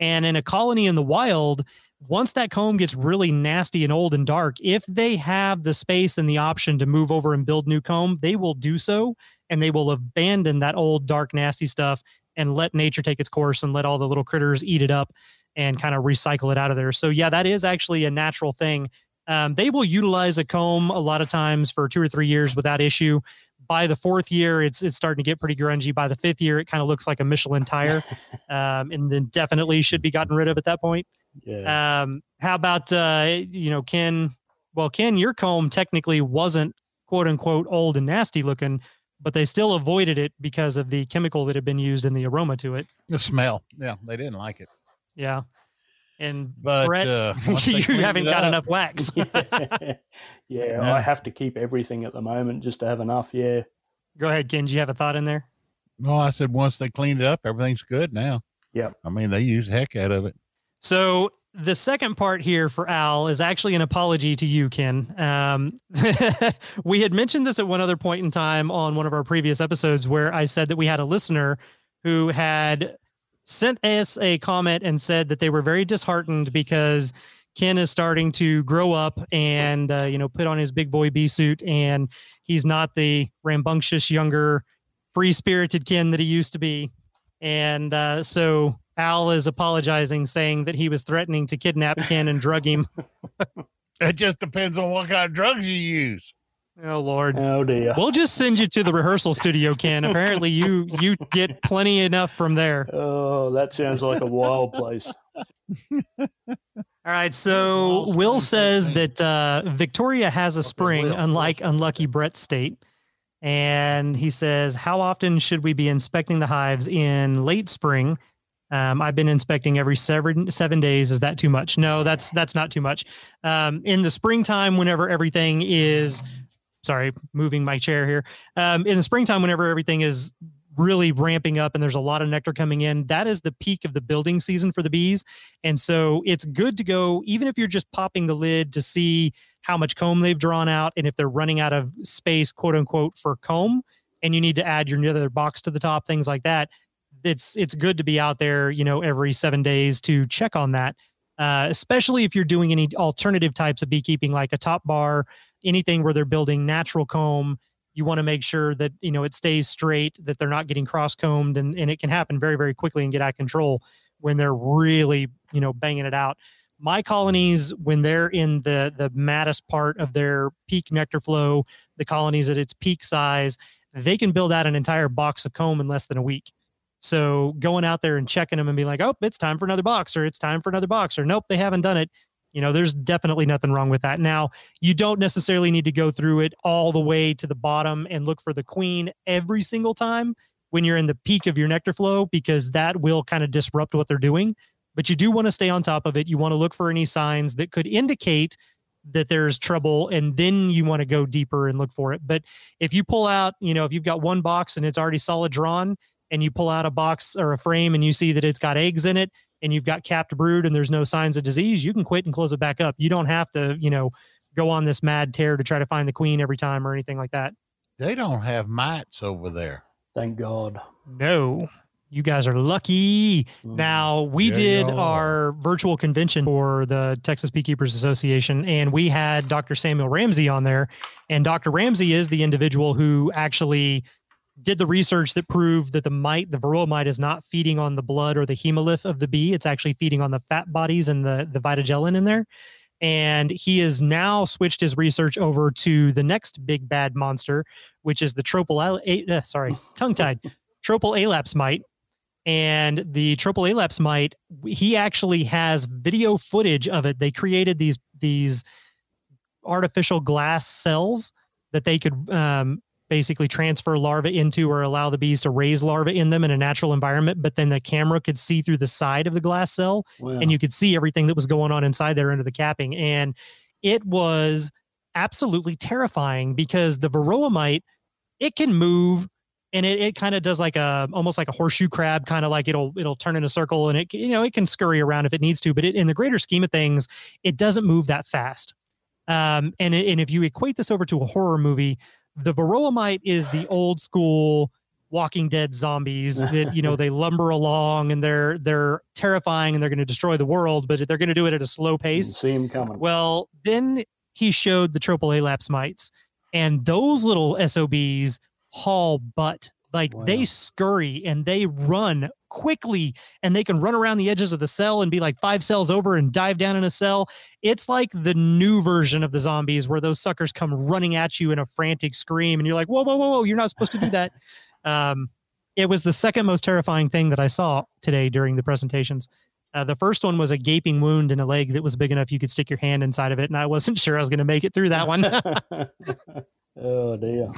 And in a colony in the wild, once that comb gets really nasty and old and dark, if they have the space and the option to move over and build new comb, they will do so and they will abandon that old, dark, nasty stuff and let nature take its course and let all the little critters eat it up and kind of recycle it out of there. So, yeah, that is actually a natural thing. Um, they will utilize a comb a lot of times for two or three years without issue. By the fourth year, it's it's starting to get pretty grungy. By the fifth year, it kind of looks like a Michelin tire, um, and then definitely should be gotten rid of at that point. yeah. Um, how about uh, you know, Ken? Well, Ken, your comb technically wasn't quote unquote old and nasty looking, but they still avoided it because of the chemical that had been used and the aroma to it. The smell. Yeah, they didn't like it. Yeah. And But Brett, uh, you haven't got up- enough wax. yeah. Yeah. I have to keep everything at the moment just to have enough. Yeah. Go ahead, Ken. Do you have a thought in there? No, I said once they cleaned it up, everything's good now. Yep. I mean, they use the heck out of it. So the second part here for Al is actually an apology to you, Ken. Um, we had mentioned this at one other point in time on one of our previous episodes where I said that we had a listener who had sent us a comment and said that they were very disheartened because Ken is starting to grow up and uh, you know put on his big boy bee suit and he's not the rambunctious younger free spirited Ken that he used to be. And uh, so Al is apologizing, saying that he was threatening to kidnap Ken and drug him. It just depends on what kind of drugs you use. Oh Lord. Oh dear. We'll just send you to the rehearsal studio, Ken. Apparently you you get plenty enough from there. Oh, that sounds like a wild place. All right. So Will says that uh, Victoria has a spring, unlike unlucky Brett State. And he says, How often should we be inspecting the hives in late spring? Um, I've been inspecting every seven seven days. Is that too much? No, that's that's not too much. Um, in the springtime, whenever everything is sorry, moving my chair here. Um, in the springtime, whenever everything is really ramping up and there's a lot of nectar coming in, that is the peak of the building season for the bees. And so it's good to go, even if you're just popping the lid to see how much comb they've drawn out and if they're running out of space, quote unquote, for comb, and you need to add your other box to the top, things like that. It's it's good to be out there, you know, every seven days to check on that. Uh, especially if you're doing any alternative types of beekeeping, like a top bar, anything where they're building natural comb, you want to make sure that you know it stays straight, that they're not getting cross combed, and, and it can happen very very quickly and get out of control when they're really you know banging it out. My colonies, when they're in the the maddest part of their peak nectar flow, the colonies at its peak size, they can build out an entire box of comb in less than a week. So going out there and checking them and being like, oh, it's time for another box, or it's time for another box, or nope, they haven't done it. You know, there's definitely nothing wrong with that. Now, you don't necessarily need to go through it all the way to the bottom and look for the queen every single time when you're in the peak of your nectar flow, because that will kind of disrupt what they're doing. But you do want to stay on top of it. You want to look for any signs that could indicate that there's trouble, and then you want to go deeper and look for it. But if you pull out, you know, if you've got one box and it's already solid drawn, and you pull out a box or a frame and you see that it's got eggs in it, and you've got capped brood and there's no signs of disease, you can quit and close it back up. You don't have to, you know, go on this mad tear to try to find the queen every time or anything like that. They don't have mites over there. Thank God. No. You guys are lucky. Mm. Now, we Yeah, did our virtual convention for the Texas Beekeepers Association, and we had Dr. Samuel Ramsey on there. And Dr. Ramsey is the individual who actually did the research that proved that the mite, the varroa mite, is not feeding on the blood or the hemolymph of the bee. It's actually feeding on the fat bodies and the, the in there. And he has now switched his research over to the next big bad monster, which is the tropal, uh, sorry, tongue tied, Tropilaelaps mite and the Tropilaelaps mite he actually has video footage of it they created these these artificial glass cells that they could um, basically transfer larvae into or allow the bees to raise larvae in them in a natural environment but then the camera could see through the side of the glass cell Wow. and you could see everything that was going on inside there under the capping. And it was absolutely terrifying because the varroa mite, it can move and it, it kind of does like a almost like a horseshoe crab, kind of like it'll it'll turn in a circle and it you know it can scurry around if it needs to, but it, in the greater scheme of things, it doesn't move that fast. Um, and it- and if you equate this over to a horror movie, the varroa mite is the old school Walking Dead zombies that you know they lumber along and they're they're terrifying and they're going to destroy the world, but they're going to do it at a slow mm, pace. see him coming. Well, then he showed the Tropilaelaps mites, and those little SOBs haul butt. Like Wow. they scurry and they run quickly and they can run around the edges of the cell and be like five cells over and dive down in a cell. It's like the new version of the zombies where those suckers come running at you in a frantic scream and you're like, whoa, whoa, whoa, whoa, you're not supposed to do that. um, it was the second most terrifying thing that I saw today during the presentations. Uh, the first one was a gaping wound in a leg that was big enough you could stick your hand inside of it, and I wasn't sure I was going to make it through that one. oh dear.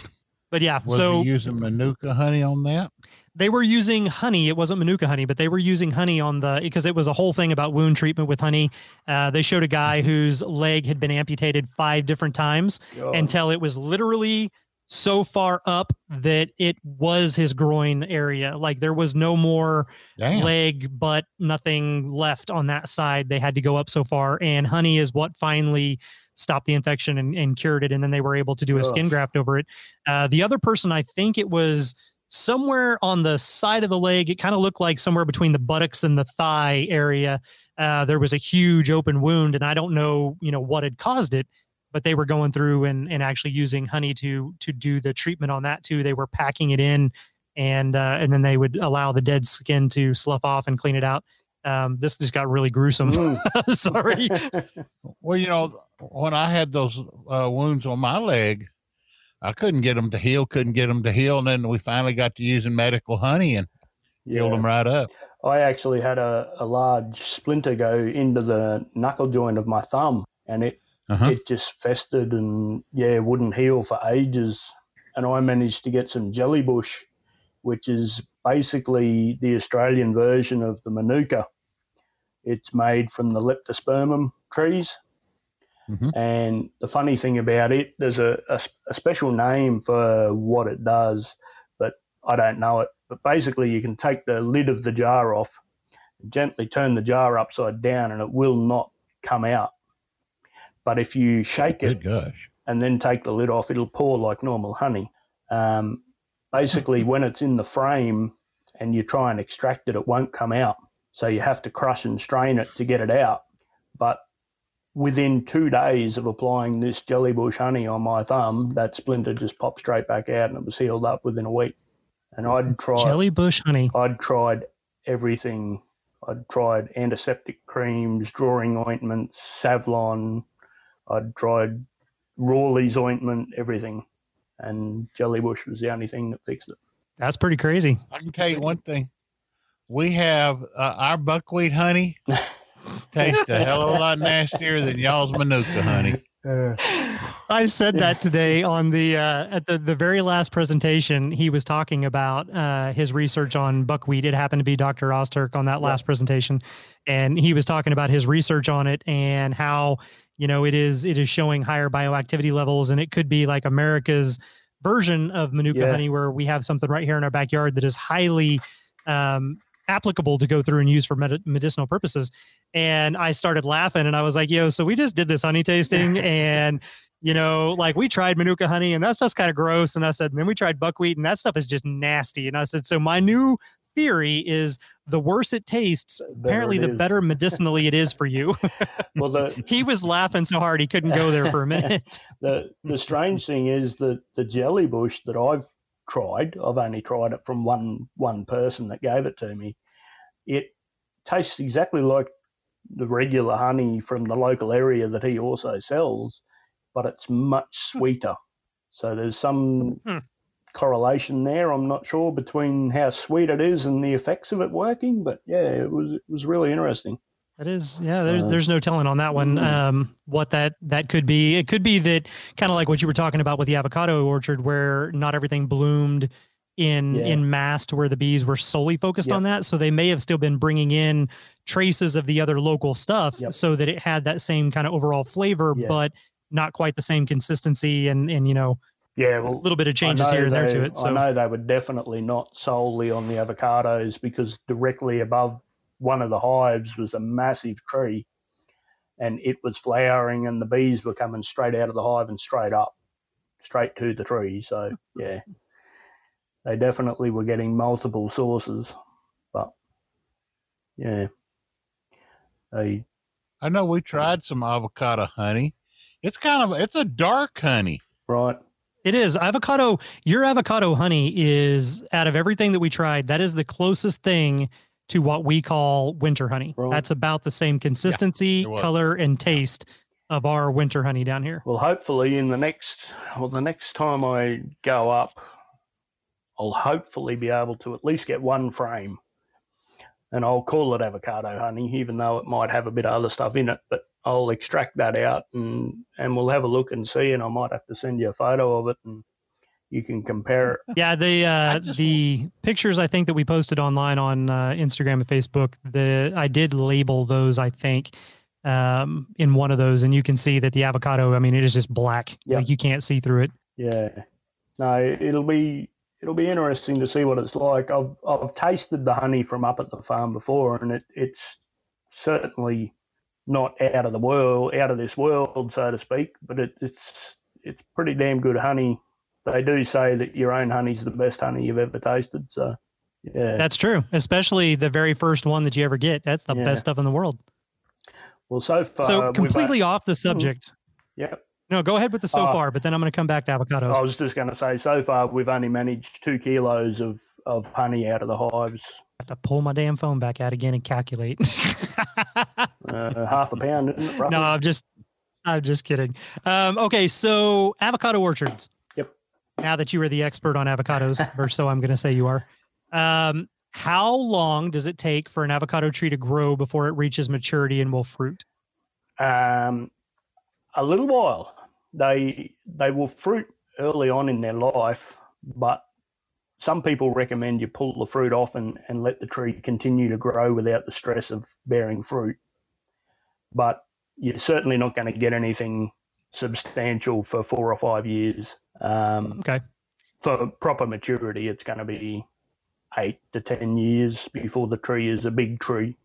But yeah, Was so using Manuka honey on that? they were using honey. It wasn't Manuka honey, but they were using honey on the because it was a whole thing about wound treatment with honey. Uh, they showed a guy whose leg had been amputated five different times God. until it was literally so far up that it was his groin area. Like there was no more Damn. leg, but nothing left on that side. They had to go up so far. And honey is what finally stopped the infection and, and cured it. And then they were able to do a skin graft over it. Uh, the other person, I think it was somewhere on the side of the leg. It kind of looked like somewhere between the buttocks and the thigh area. Uh, there was a huge open wound, and I don't know, you know, what had caused it. But they were going through and, and actually using honey to to do the treatment on that too. They were packing it in and uh, and then they would allow the dead skin to slough off and clean it out. Um, this just got really gruesome. Mm. Sorry. Well, you know, when I had those uh, wounds on my leg, I couldn't get them to heal, couldn't get them to heal. And then we finally got to using medical honey and healed them right up. I actually had a, a large splinter go into the knuckle joint of my thumb and it, Uh-huh. it just festered and yeah, wouldn't heal for ages. And I managed to get some jellybush, which is basically the Australian version of the manuka. It's made from the leptospermum trees. Mhm. And the funny thing about it, there's a, a, a special name for what it does, but I don't know it. But basically, you can take the lid of the jar off, gently turn the jar upside down, and it will not come out. But if you shake it Good gosh. and then take the lid off, it'll pour like normal honey. Um, basically, when it's in the frame and you try and extract it, it won't come out. So you have to crush and strain it to get it out. But within two days of applying this jellybush honey on my thumb, that splinter just popped straight back out and it was healed up within a week. And I'd tried Jellybush honey. I'd tried everything. I'd tried antiseptic creams, drawing ointments, Savlon. I'd tried Rawleigh's ointment, everything. And jelly Jellybush was the only thing that fixed it. That's pretty crazy. I can tell you one thing. We have uh, our buckwheat honey tastes a hell of a lot nastier than y'all's Manuka honey. I said that today on the uh, at the the very last presentation. He was talking about uh, his research on buckwheat. It happened to be Dr. Osterk on that last presentation, and he was talking about his research on it and how you know it is it is showing higher bioactivity levels, and it could be like America's version of Manuka Yeah. honey, where we have something right here in our backyard that is highly um, applicable to go through and use for med- medicinal purposes. And I started laughing, and I was like, "Yo, so we just did this honey tasting, and you know, like we tried Manuka honey, and that stuff's kind of gross." And I said, and then we tried buckwheat, and that stuff is just nasty. And I said, so my new theory is the worse it tastes, Better apparently it the is. better medicinally it is for you. Well, the he was laughing so hard he couldn't go there for a minute. the the strange thing is that the jelly bush that I've tried, I've only tried it from one one person that gave it to me. It tastes exactly like the regular honey from the local area that he also sells, but it's much sweeter. So there's some Hmm. Correlation there. I'm not sure between how sweet it is and the effects of it working, but yeah, it was it was really interesting. It is, yeah. There's Uh, there's no telling on that one. mm. Um, what that that could be. It could be that kind of like what you were talking about with the avocado orchard, where not everything bloomed in Yeah. in mass to where the bees were solely focused Yep. on that. So they may have still been bringing in traces of the other local stuff, Yep. so that it had that same kind of overall flavor, Yeah. but not quite the same consistency and and you know Yeah, well, a little bit of changes here and there to they- it. I So know they were definitely not solely on the avocados because directly above one of the hives was a massive tree and it was flowering and the bees were coming straight out of the hive and straight up, straight to the tree. So, yeah, they definitely were getting multiple sources. But, yeah, they, I know we tried some avocado honey. It's kind of it's a dark honey. right. It is avocado. Your avocado honey is out of everything that we tried. That is the closest thing to what we call winter honey. That's about the same consistency, was. color, and taste of our winter honey down here. Well, hopefully, in the next well, the next time I go up, I'll hopefully be able to at least get one frame, and I'll call it avocado honey, even though it might have a bit of other stuff in it. But I'll extract that out, and and we'll have a look and see. And I might have to send you a photo of it, and you can compare it. Yeah, the uh, just- the pictures I think that we posted online on uh, Instagram and Facebook. The I did label those I think um, in one of those, and you can see that the avocado. I mean, it is just black. Yeah. Like you can't see through it. Yeah, no, it'll be it'll be interesting to see what it's like. I've I've tasted the honey from up at the farm before, and it, it's certainly not out of the world, out of this world, so to speak. But it, it's it's pretty damn good honey. They do say that your own honey's the best honey you've ever tasted. So, yeah. That's true, especially the very first one that you ever get. That's the Yeah. best stuff in the world. well, so far, so completely off the subject. yeah. No, go ahead with the so Uh, far, but then I'm going to come back to avocados. I was just going to say, so far we've only managed two kilos of of honey out of the hives. Have to pull my damn phone back out again and calculate. Uh, half a pound. No, I'm just, I'm just kidding. Um, okay, so avocado orchards. Yep. Now that you are the expert on avocados, or so I'm going to say you are. Um, how long does it take for an avocado tree to grow before it reaches maturity and will fruit? um, a little while. They they will fruit early on in their life, but some people recommend you pull the fruit off and, and let the tree continue to grow without the stress of bearing fruit. But you're certainly not going to get anything substantial for four or five years. Um, Okay. for proper maturity, it's going to be eight to ten years before the tree is a big tree.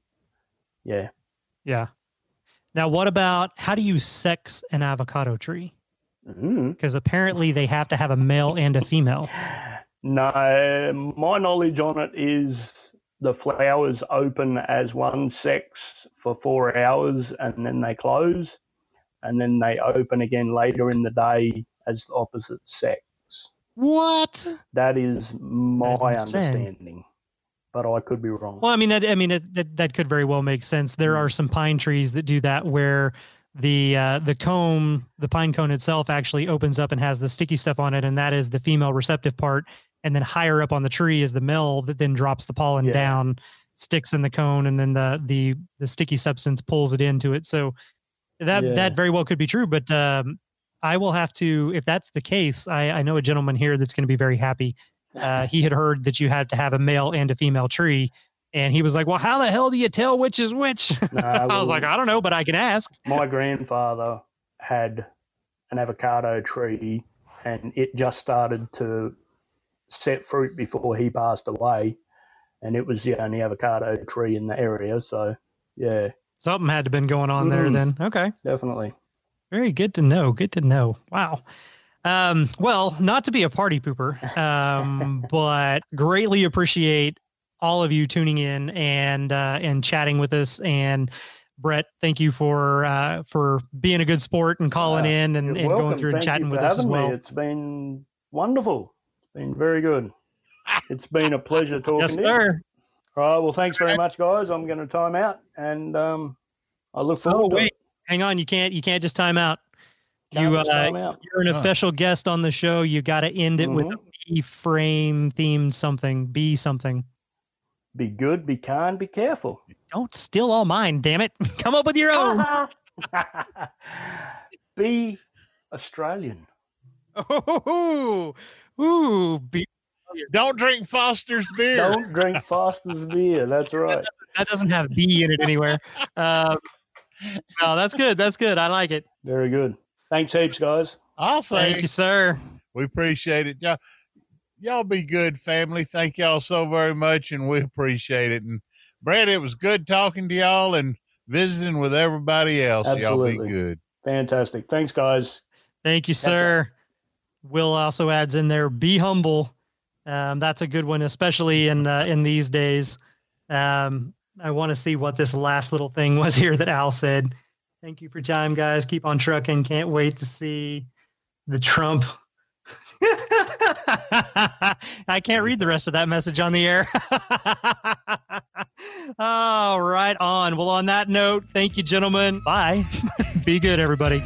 Yeah. Yeah. Now, what about how do you sex an avocado tree? Mm. Because apparently they have to have a male and a female. No, my knowledge on it is the flowers open as one sex for four hours and then they close, and then they open again later in the day as the opposite sex. What? That is my understanding, but I could be wrong. Well, I mean, that, I mean, it, that, that could very well make sense. There are some pine trees that do that where the uh, the comb, the pine cone itself, actually opens up and has the sticky stuff on it, and that is the female receptive part. And then higher up on the tree is the male that then drops the pollen Yeah. down, sticks in the cone, and then the the the sticky substance pulls it into it. So that Yeah. that very well could be true. But um, I will have to, if that's the case, I, I know a gentleman here that's going to be very happy uh, he had heard that you had to have a male and a female tree. And he was like, Well, how the hell do you tell which is which? No, I was like, I don't know, but I can ask. my grandfather had an avocado tree and it just started to set fruit before he passed away and it was the only avocado tree in the area so yeah Something had to been going on there Mhm. then. Okay. definitely Very good to know. Good to know. Wow. Um, well, not to be a party pooper, um, but greatly appreciate all of you tuning in and uh, and chatting with us. And Brett, thank you for uh, for being a good sport and calling Uh, in and, and going through and chatting with us as having me. well. It's been wonderful. It's been very good. It's been a pleasure talking Yes, to you. sir. All right. Well, thanks very much, guys. I'm going to time out, and um, I look Oh, forward to wait. Hang on, you can't you can't just time out. Can't you, uh, time out. You're an Huh. official guest on the show. You got to end it with a B frame themed something. Be something. Be good, be kind, be careful. Don't steal all mine, damn it. Come up with your own. be Australian. Ooh, ooh, be, Don't drink Foster's beer. Don't drink Foster's beer. That's right. that doesn't have B in it anywhere. Um, no, that's good. That's good. I like it. Very good. Thanks heaps, guys. I'll say Thank you, sir. we appreciate it. Y'all, y'all be good, family. Thank y'all so very much, and we appreciate it. And Brad, it was good talking to y'all and visiting with everybody else. Y'all Absolutely. be good. Fantastic. Thanks, guys. Thank you, That's it. sir. Will also adds in there, be humble. Um, that's a good one, especially in uh, in these days. Um, I want to see what this last little thing was here that Al said. Thank you for time, guys. Keep on trucking. Can't wait to see the Trump. I can't read the rest of that message on the air. oh, right on. Well, on that note, thank you, gentlemen. Bye. Be good, everybody.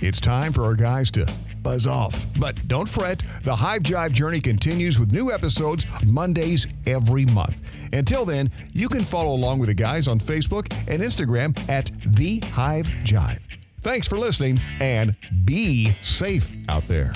It's time for our guys to buzz off. But don't fret, the Hive Jive journey continues with new episodes Mondays every month. Until then, you can follow along with the guys on Facebook and Instagram at The Hive Jive. Thanks for listening and be safe out there.